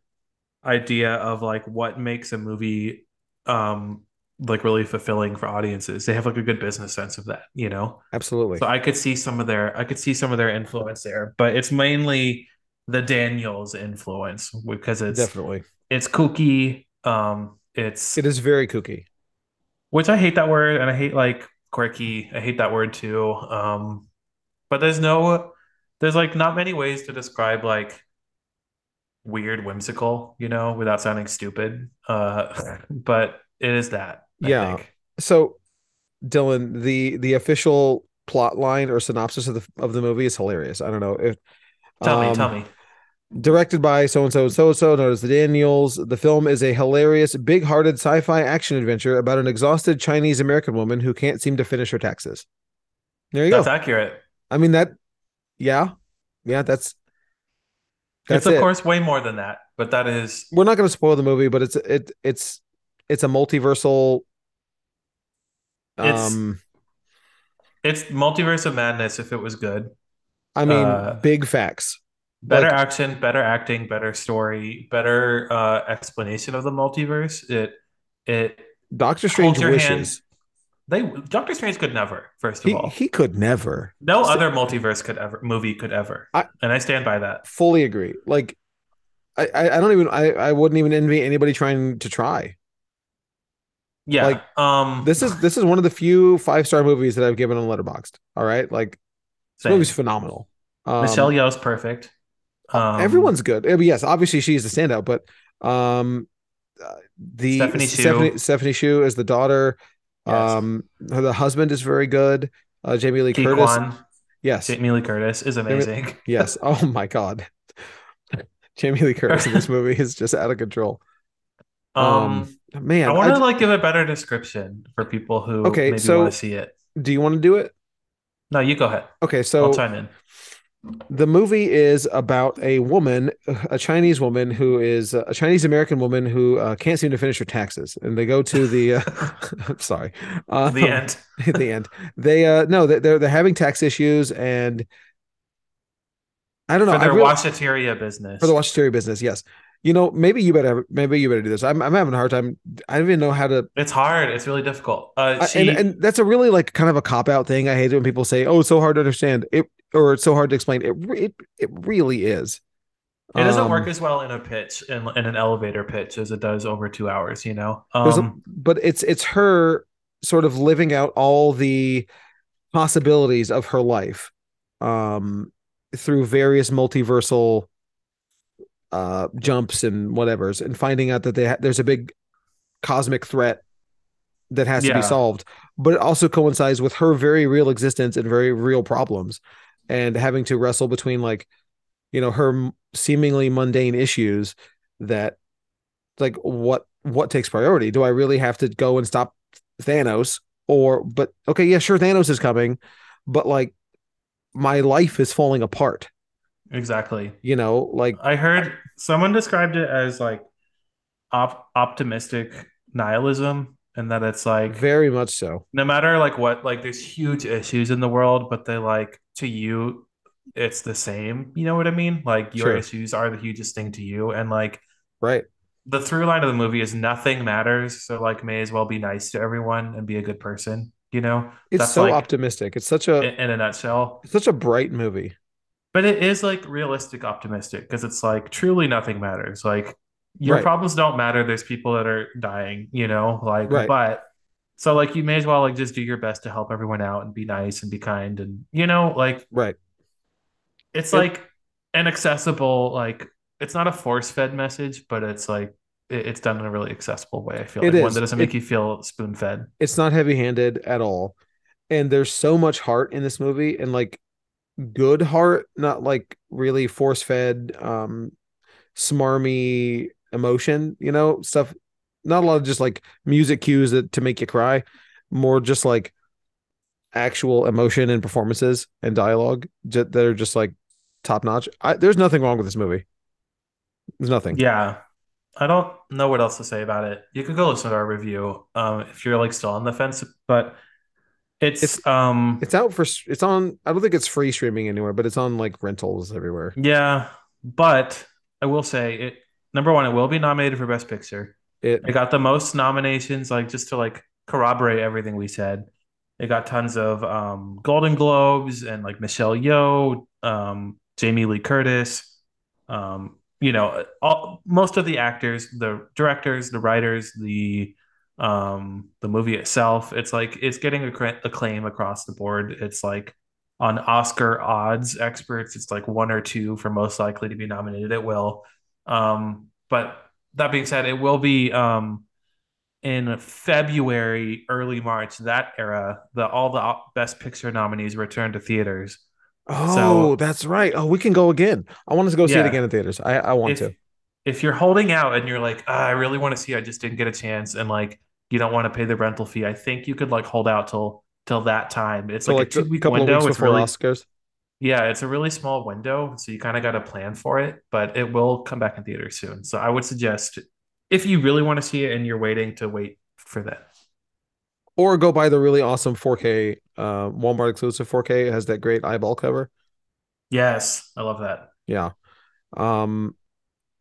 Speaker 2: idea of like what makes a movie um like really fulfilling for audiences. They have like a good business sense of that, you know.
Speaker 1: Absolutely.
Speaker 2: So I could see some of their I could see some of their influence there, but it's mainly the Daniels influence because it's
Speaker 1: Definitely.
Speaker 2: it's kooky. Um, it's
Speaker 1: It is very kooky.
Speaker 2: which I hate that word, and I hate like quirky. I hate that word too. Um, but there's no, there's like not many ways to describe like weird, whimsical, you know, without sounding stupid. Uh, but it is that. I
Speaker 1: Yeah.
Speaker 2: think.
Speaker 1: So, Dylan, the the official plot line or synopsis of the of the movie is hilarious. I don't know if
Speaker 2: Tell me,
Speaker 1: um,
Speaker 2: tell me.
Speaker 1: Directed by so and so and so and so, known as the Daniels. The film is a hilarious, big hearted sci fi action adventure about an exhausted Chinese American woman who can't seem to finish her taxes. There you
Speaker 2: That's
Speaker 1: go.
Speaker 2: That's accurate.
Speaker 1: I mean, that, yeah, yeah, that's, that's
Speaker 2: it's of
Speaker 1: it.
Speaker 2: course way more than that, but that is
Speaker 1: We're not going to spoil the movie, but it's, it, it's, it's a multiversal,
Speaker 2: It's-
Speaker 1: um,
Speaker 2: it's multiverse of madness if it was good.
Speaker 1: I mean,
Speaker 2: uh,
Speaker 1: big facts.
Speaker 2: Better
Speaker 1: Like-
Speaker 2: action, better acting, better story, better uh explanation of the multiverse. It it
Speaker 1: Doctor Strange
Speaker 2: your hand.
Speaker 1: wishes
Speaker 2: They Doctor Strange could never, first of
Speaker 1: he,
Speaker 2: all.
Speaker 1: he could never
Speaker 2: No
Speaker 1: So-
Speaker 2: other multiverse could ever movie could ever.
Speaker 1: I-
Speaker 2: and I stand by that.
Speaker 1: fully agree. Like, I, I don't even, I, I wouldn't even envy anybody trying to try.
Speaker 2: Yeah.
Speaker 1: Like,
Speaker 2: um
Speaker 1: This is, this is one of the few five star movies that I've given on Letterboxd. All right, like this
Speaker 2: same.
Speaker 1: movie's phenomenal. Um,
Speaker 2: Michelle Yeoh's perfect. Um,
Speaker 1: everyone's good. I mean, yes, obviously she's the standout, but um, uh, the
Speaker 2: Stephanie Hsu.
Speaker 1: Stephanie, is the daughter.
Speaker 2: Yes.
Speaker 1: Um, her- the husband is very good. Uh, Jamie Lee
Speaker 2: Key
Speaker 1: Curtis.
Speaker 2: Quan,
Speaker 1: Yes,
Speaker 2: Jamie Lee Curtis is amazing.
Speaker 1: yes. Oh my god, Jamie Lee Curtis in this movie is just out of control.
Speaker 2: Um,
Speaker 1: man,
Speaker 2: I want to like give a better description for people who
Speaker 1: Okay,
Speaker 2: maybe
Speaker 1: so-
Speaker 2: want to see it.
Speaker 1: do you want to do it?
Speaker 2: No, you go ahead.
Speaker 1: Okay, so I'll
Speaker 2: chime in.
Speaker 1: the movie is about a woman, a Chinese woman who is a Chinese American woman who uh, can't seem to finish her taxes, and they go to the. Uh, I'm sorry, uh,
Speaker 2: The end.
Speaker 1: the end, they uh no, they- they're they're having tax issues, and I don't know.
Speaker 2: For
Speaker 1: I
Speaker 2: their
Speaker 1: really-
Speaker 2: washateria business.
Speaker 1: for the watchatory business, yes. You know, maybe you better maybe you better do this. I'm I'm having a hard time. I don't even know how to.
Speaker 2: It's hard. It's really difficult. Uh,
Speaker 1: I-
Speaker 2: she,
Speaker 1: and and that's a really like kind of a cop out thing. I hate it when people say, "Oh, it's so hard to understand." It or it's so hard to explain. It it it really is.
Speaker 2: it doesn't
Speaker 1: Um,
Speaker 2: work as well in a pitch in, in an elevator pitch as it does over two hours. You know.
Speaker 1: There's a-
Speaker 2: Um,
Speaker 1: but it's it's her sort of living out all the possibilities of her life um through various multiversal uh jumps and whatevers and finding out that they ha- there's a big cosmic threat that has to be solved. But it also coincides with her very real existence and very real problems and having to wrestle between like you know her m- seemingly mundane issues that like what what takes priority? Do i really have to go and stop thanos or but okay yeah sure thanos is coming but like my life is falling apart
Speaker 2: exactly.
Speaker 1: You know, like
Speaker 2: I heard someone described it as like op optimistic nihilism, and that it's like
Speaker 1: very much so.
Speaker 2: no matter like what, like there's huge issues in the world, but they like to you, it's the same. You know what I mean? Like your
Speaker 1: Sure.
Speaker 2: issues are the hugest thing to you, and like
Speaker 1: Right.
Speaker 2: the through line of the movie is nothing matters. So like, may as well be nice to everyone and be a good person. You know,
Speaker 1: It's
Speaker 2: that's
Speaker 1: so
Speaker 2: like
Speaker 1: optimistic. It's such a
Speaker 2: in, in a nutshell.
Speaker 1: it's such a bright movie.
Speaker 2: But it is like realistic optimistic because it's like truly nothing matters. Like your
Speaker 1: Right.
Speaker 2: problems don't matter. There's people that are dying, you know, like
Speaker 1: Right.
Speaker 2: but so like you may as well like just do your best to help everyone out and be nice and be kind and you know, like
Speaker 1: Right.
Speaker 2: it's
Speaker 1: It
Speaker 2: like an accessible, like it's not a force-fed message, but it's like it, it's done in a really accessible way. I feel
Speaker 1: it
Speaker 2: like one that doesn't
Speaker 1: It
Speaker 2: make you feel spoon-fed.
Speaker 1: it's not heavy-handed at all. And there's so much heart in this movie and like good heart, not like really force-fed um smarmy emotion, you know, stuff not a lot of just like music cues that to make you cry, more just like actual emotion and performances and dialogue that are just like top notch. I, there's nothing wrong with this movie. There's nothing.
Speaker 2: Yeah. I don't know what else to say about it. You could go listen to our review um, if you're like still on the fence, but
Speaker 1: It's
Speaker 2: it's um
Speaker 1: it's out for it's on. I don't think it's free streaming anywhere, but it's on like rentals everywhere.
Speaker 2: yeah, but I will say it number one, it will be nominated for Best Picture.
Speaker 1: It
Speaker 2: It got the most nominations, like just to like corroborate everything we said. It got tons of um Golden Globes and like Michelle Yeoh, um, Jamie Lee Curtis, um, you know, all most of the actors, the directors, the writers, the um the movie itself, it's like it's getting acclaim across the board. It's like on Oscar odds experts, it's like one or two for most likely to be nominated. It will. Um, but that being said, it will be um in February, early March, that era, the all the best picture nominees return to theaters.
Speaker 1: oh,
Speaker 2: So
Speaker 1: that's right. Oh, we can go again. I want to go see it again in theaters. I I want
Speaker 2: if
Speaker 1: to.
Speaker 2: if you're holding out and you're like, ah, I really want to see, I just didn't get a chance, and like you don't want to pay the rental fee, I think you could like hold out till till that time. It's
Speaker 1: So
Speaker 2: like a
Speaker 1: like a
Speaker 2: two week
Speaker 1: of weeks
Speaker 2: window. It's
Speaker 1: before
Speaker 2: really
Speaker 1: Oscars.
Speaker 2: yeah, it's a really small window, so you kind of got to plan for it, but it will come back in theaters soon. So I would suggest if you really want to see it and you're waiting to wait for that.
Speaker 1: Or go buy the really awesome 4K uh Walmart exclusive 4K. It has that great eyeball cover.
Speaker 2: Yes, I love that.
Speaker 1: Yeah. Um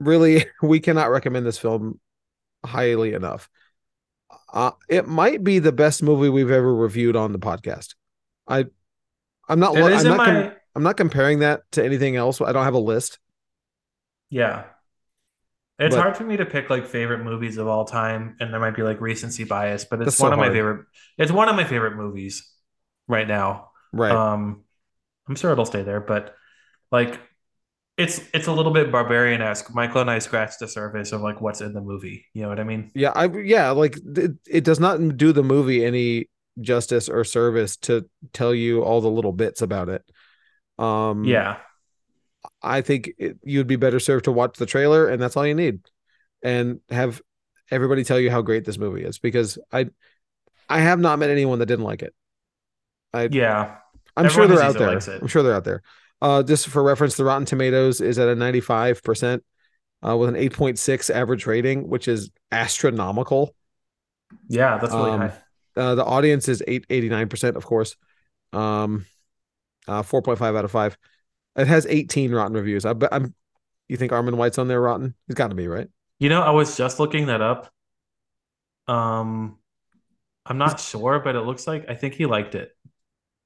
Speaker 1: really we cannot recommend this film highly enough. Uh it might be the best movie we've ever reviewed on the podcast. I I'm not I'm not com- I'm not comparing that to anything else. I don't have a list,
Speaker 2: yeah. It's
Speaker 1: but
Speaker 2: hard for me to pick like favorite movies of all time, and there might be like recency bias, but it's
Speaker 1: so
Speaker 2: one of my favorite. It's one of my favorite movies right now.
Speaker 1: Right.
Speaker 2: Um, I'm sure it'll stay there, but like it's it's a little bit barbarian-esque. Michael and I scratched the surface of like what's in the movie. You know what I mean?
Speaker 1: Yeah, I yeah, like it, it does not do the movie any justice or service to tell you all the little bits about it. Um
Speaker 2: Yeah,
Speaker 1: I think it, you'd be better served to watch the trailer and that's all you need and have everybody tell you how great this movie is because I I have not met anyone that didn't like it. I
Speaker 2: yeah.
Speaker 1: I'm sure
Speaker 2: Everyone who
Speaker 1: they're out there. I'm sure they're out there. Uh just for reference the Rotten Tomatoes is at a 95% uh with an 8.6 average rating, which is astronomical.
Speaker 2: Yeah, that's really
Speaker 1: Um
Speaker 2: high.
Speaker 1: uh the audience is 889% of course. Um uh 4.5 out of 5. It has 18 rotten reviews. I I'm you think Armond White's on there rotten? He's got to be, right?
Speaker 2: You know, I was just looking that up. Um, I'm not sure, but it looks like I think he liked it.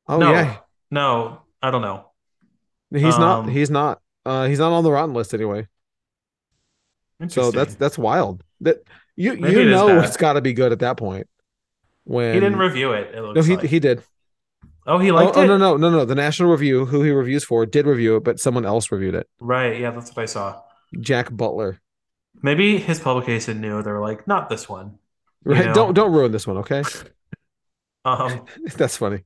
Speaker 1: Oh yeah,
Speaker 2: No, no, I don't know.
Speaker 1: He's not.
Speaker 2: Um,
Speaker 1: He's not. Uh, he's not on the rotten list anyway. So that's that's wild. That you
Speaker 2: Maybe
Speaker 1: you
Speaker 2: it
Speaker 1: know it's got to be good at that point.
Speaker 2: When he didn't review it, it
Speaker 1: no, he
Speaker 2: like.
Speaker 1: he did.
Speaker 2: Oh, he
Speaker 1: Oh
Speaker 2: liked
Speaker 1: oh no
Speaker 2: it?
Speaker 1: no no no. The National Review, who he reviews for, did review it, but someone else reviewed it.
Speaker 2: Right, yeah, that's what I saw.
Speaker 1: Jack Butler.
Speaker 2: Maybe his publication knew they were like, not this one,
Speaker 1: Right? Don't don't ruin this one, okay?
Speaker 2: Um,
Speaker 1: That's funny.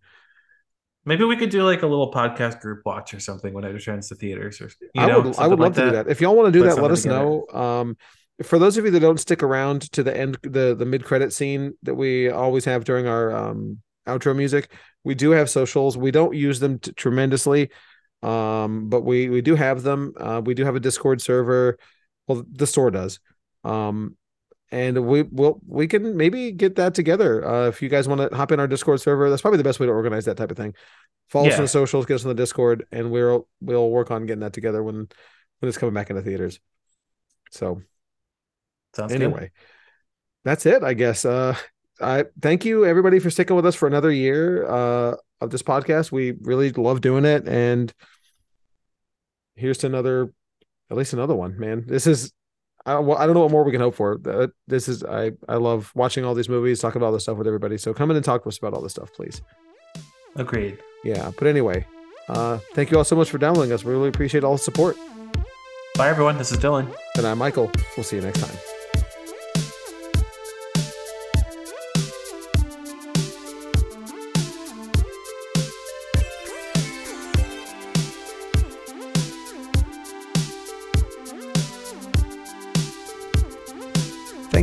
Speaker 2: Maybe we could do like a little podcast group watch or something when it returns to theaters or you
Speaker 1: I would I would love
Speaker 2: like
Speaker 1: to do
Speaker 2: that.
Speaker 1: that. If y'all want to do
Speaker 2: Put
Speaker 1: that, let us
Speaker 2: together.
Speaker 1: know. Um, for those of you that don't stick around to the end, the the mid credit scene that we always have during our um outro music, we do have socials. We don't use them t- tremendously. Um, but we we do have them. Uh, we do have a Discord server. Well, the store does. Um, and we will we can maybe get that together. Uh, if you guys want to hop in our Discord server, that's probably the best way to organize that type of thing. Follow us on the socials, get us on the Discord, and we'll we'll work on getting that together when when it's coming back into theaters. So
Speaker 2: Sounds good.
Speaker 1: anyway, that's it, I guess. Uh, I thank you everybody for sticking with us for another year uh, of this podcast. We really love doing it, and here's to another, at least another one, man. This is. I, well, I don't know what more we can hope for. Uh, This is I I love watching all these movies, talking about all this stuff with everybody. So come in and talk to us about all this stuff, please.
Speaker 2: Agreed.
Speaker 1: Yeah, but anyway, uh, thank you all so much for downloading us. We really appreciate all the support.
Speaker 2: Bye, everyone. This is Dylan.
Speaker 1: And I'm Michael. We'll see you next time.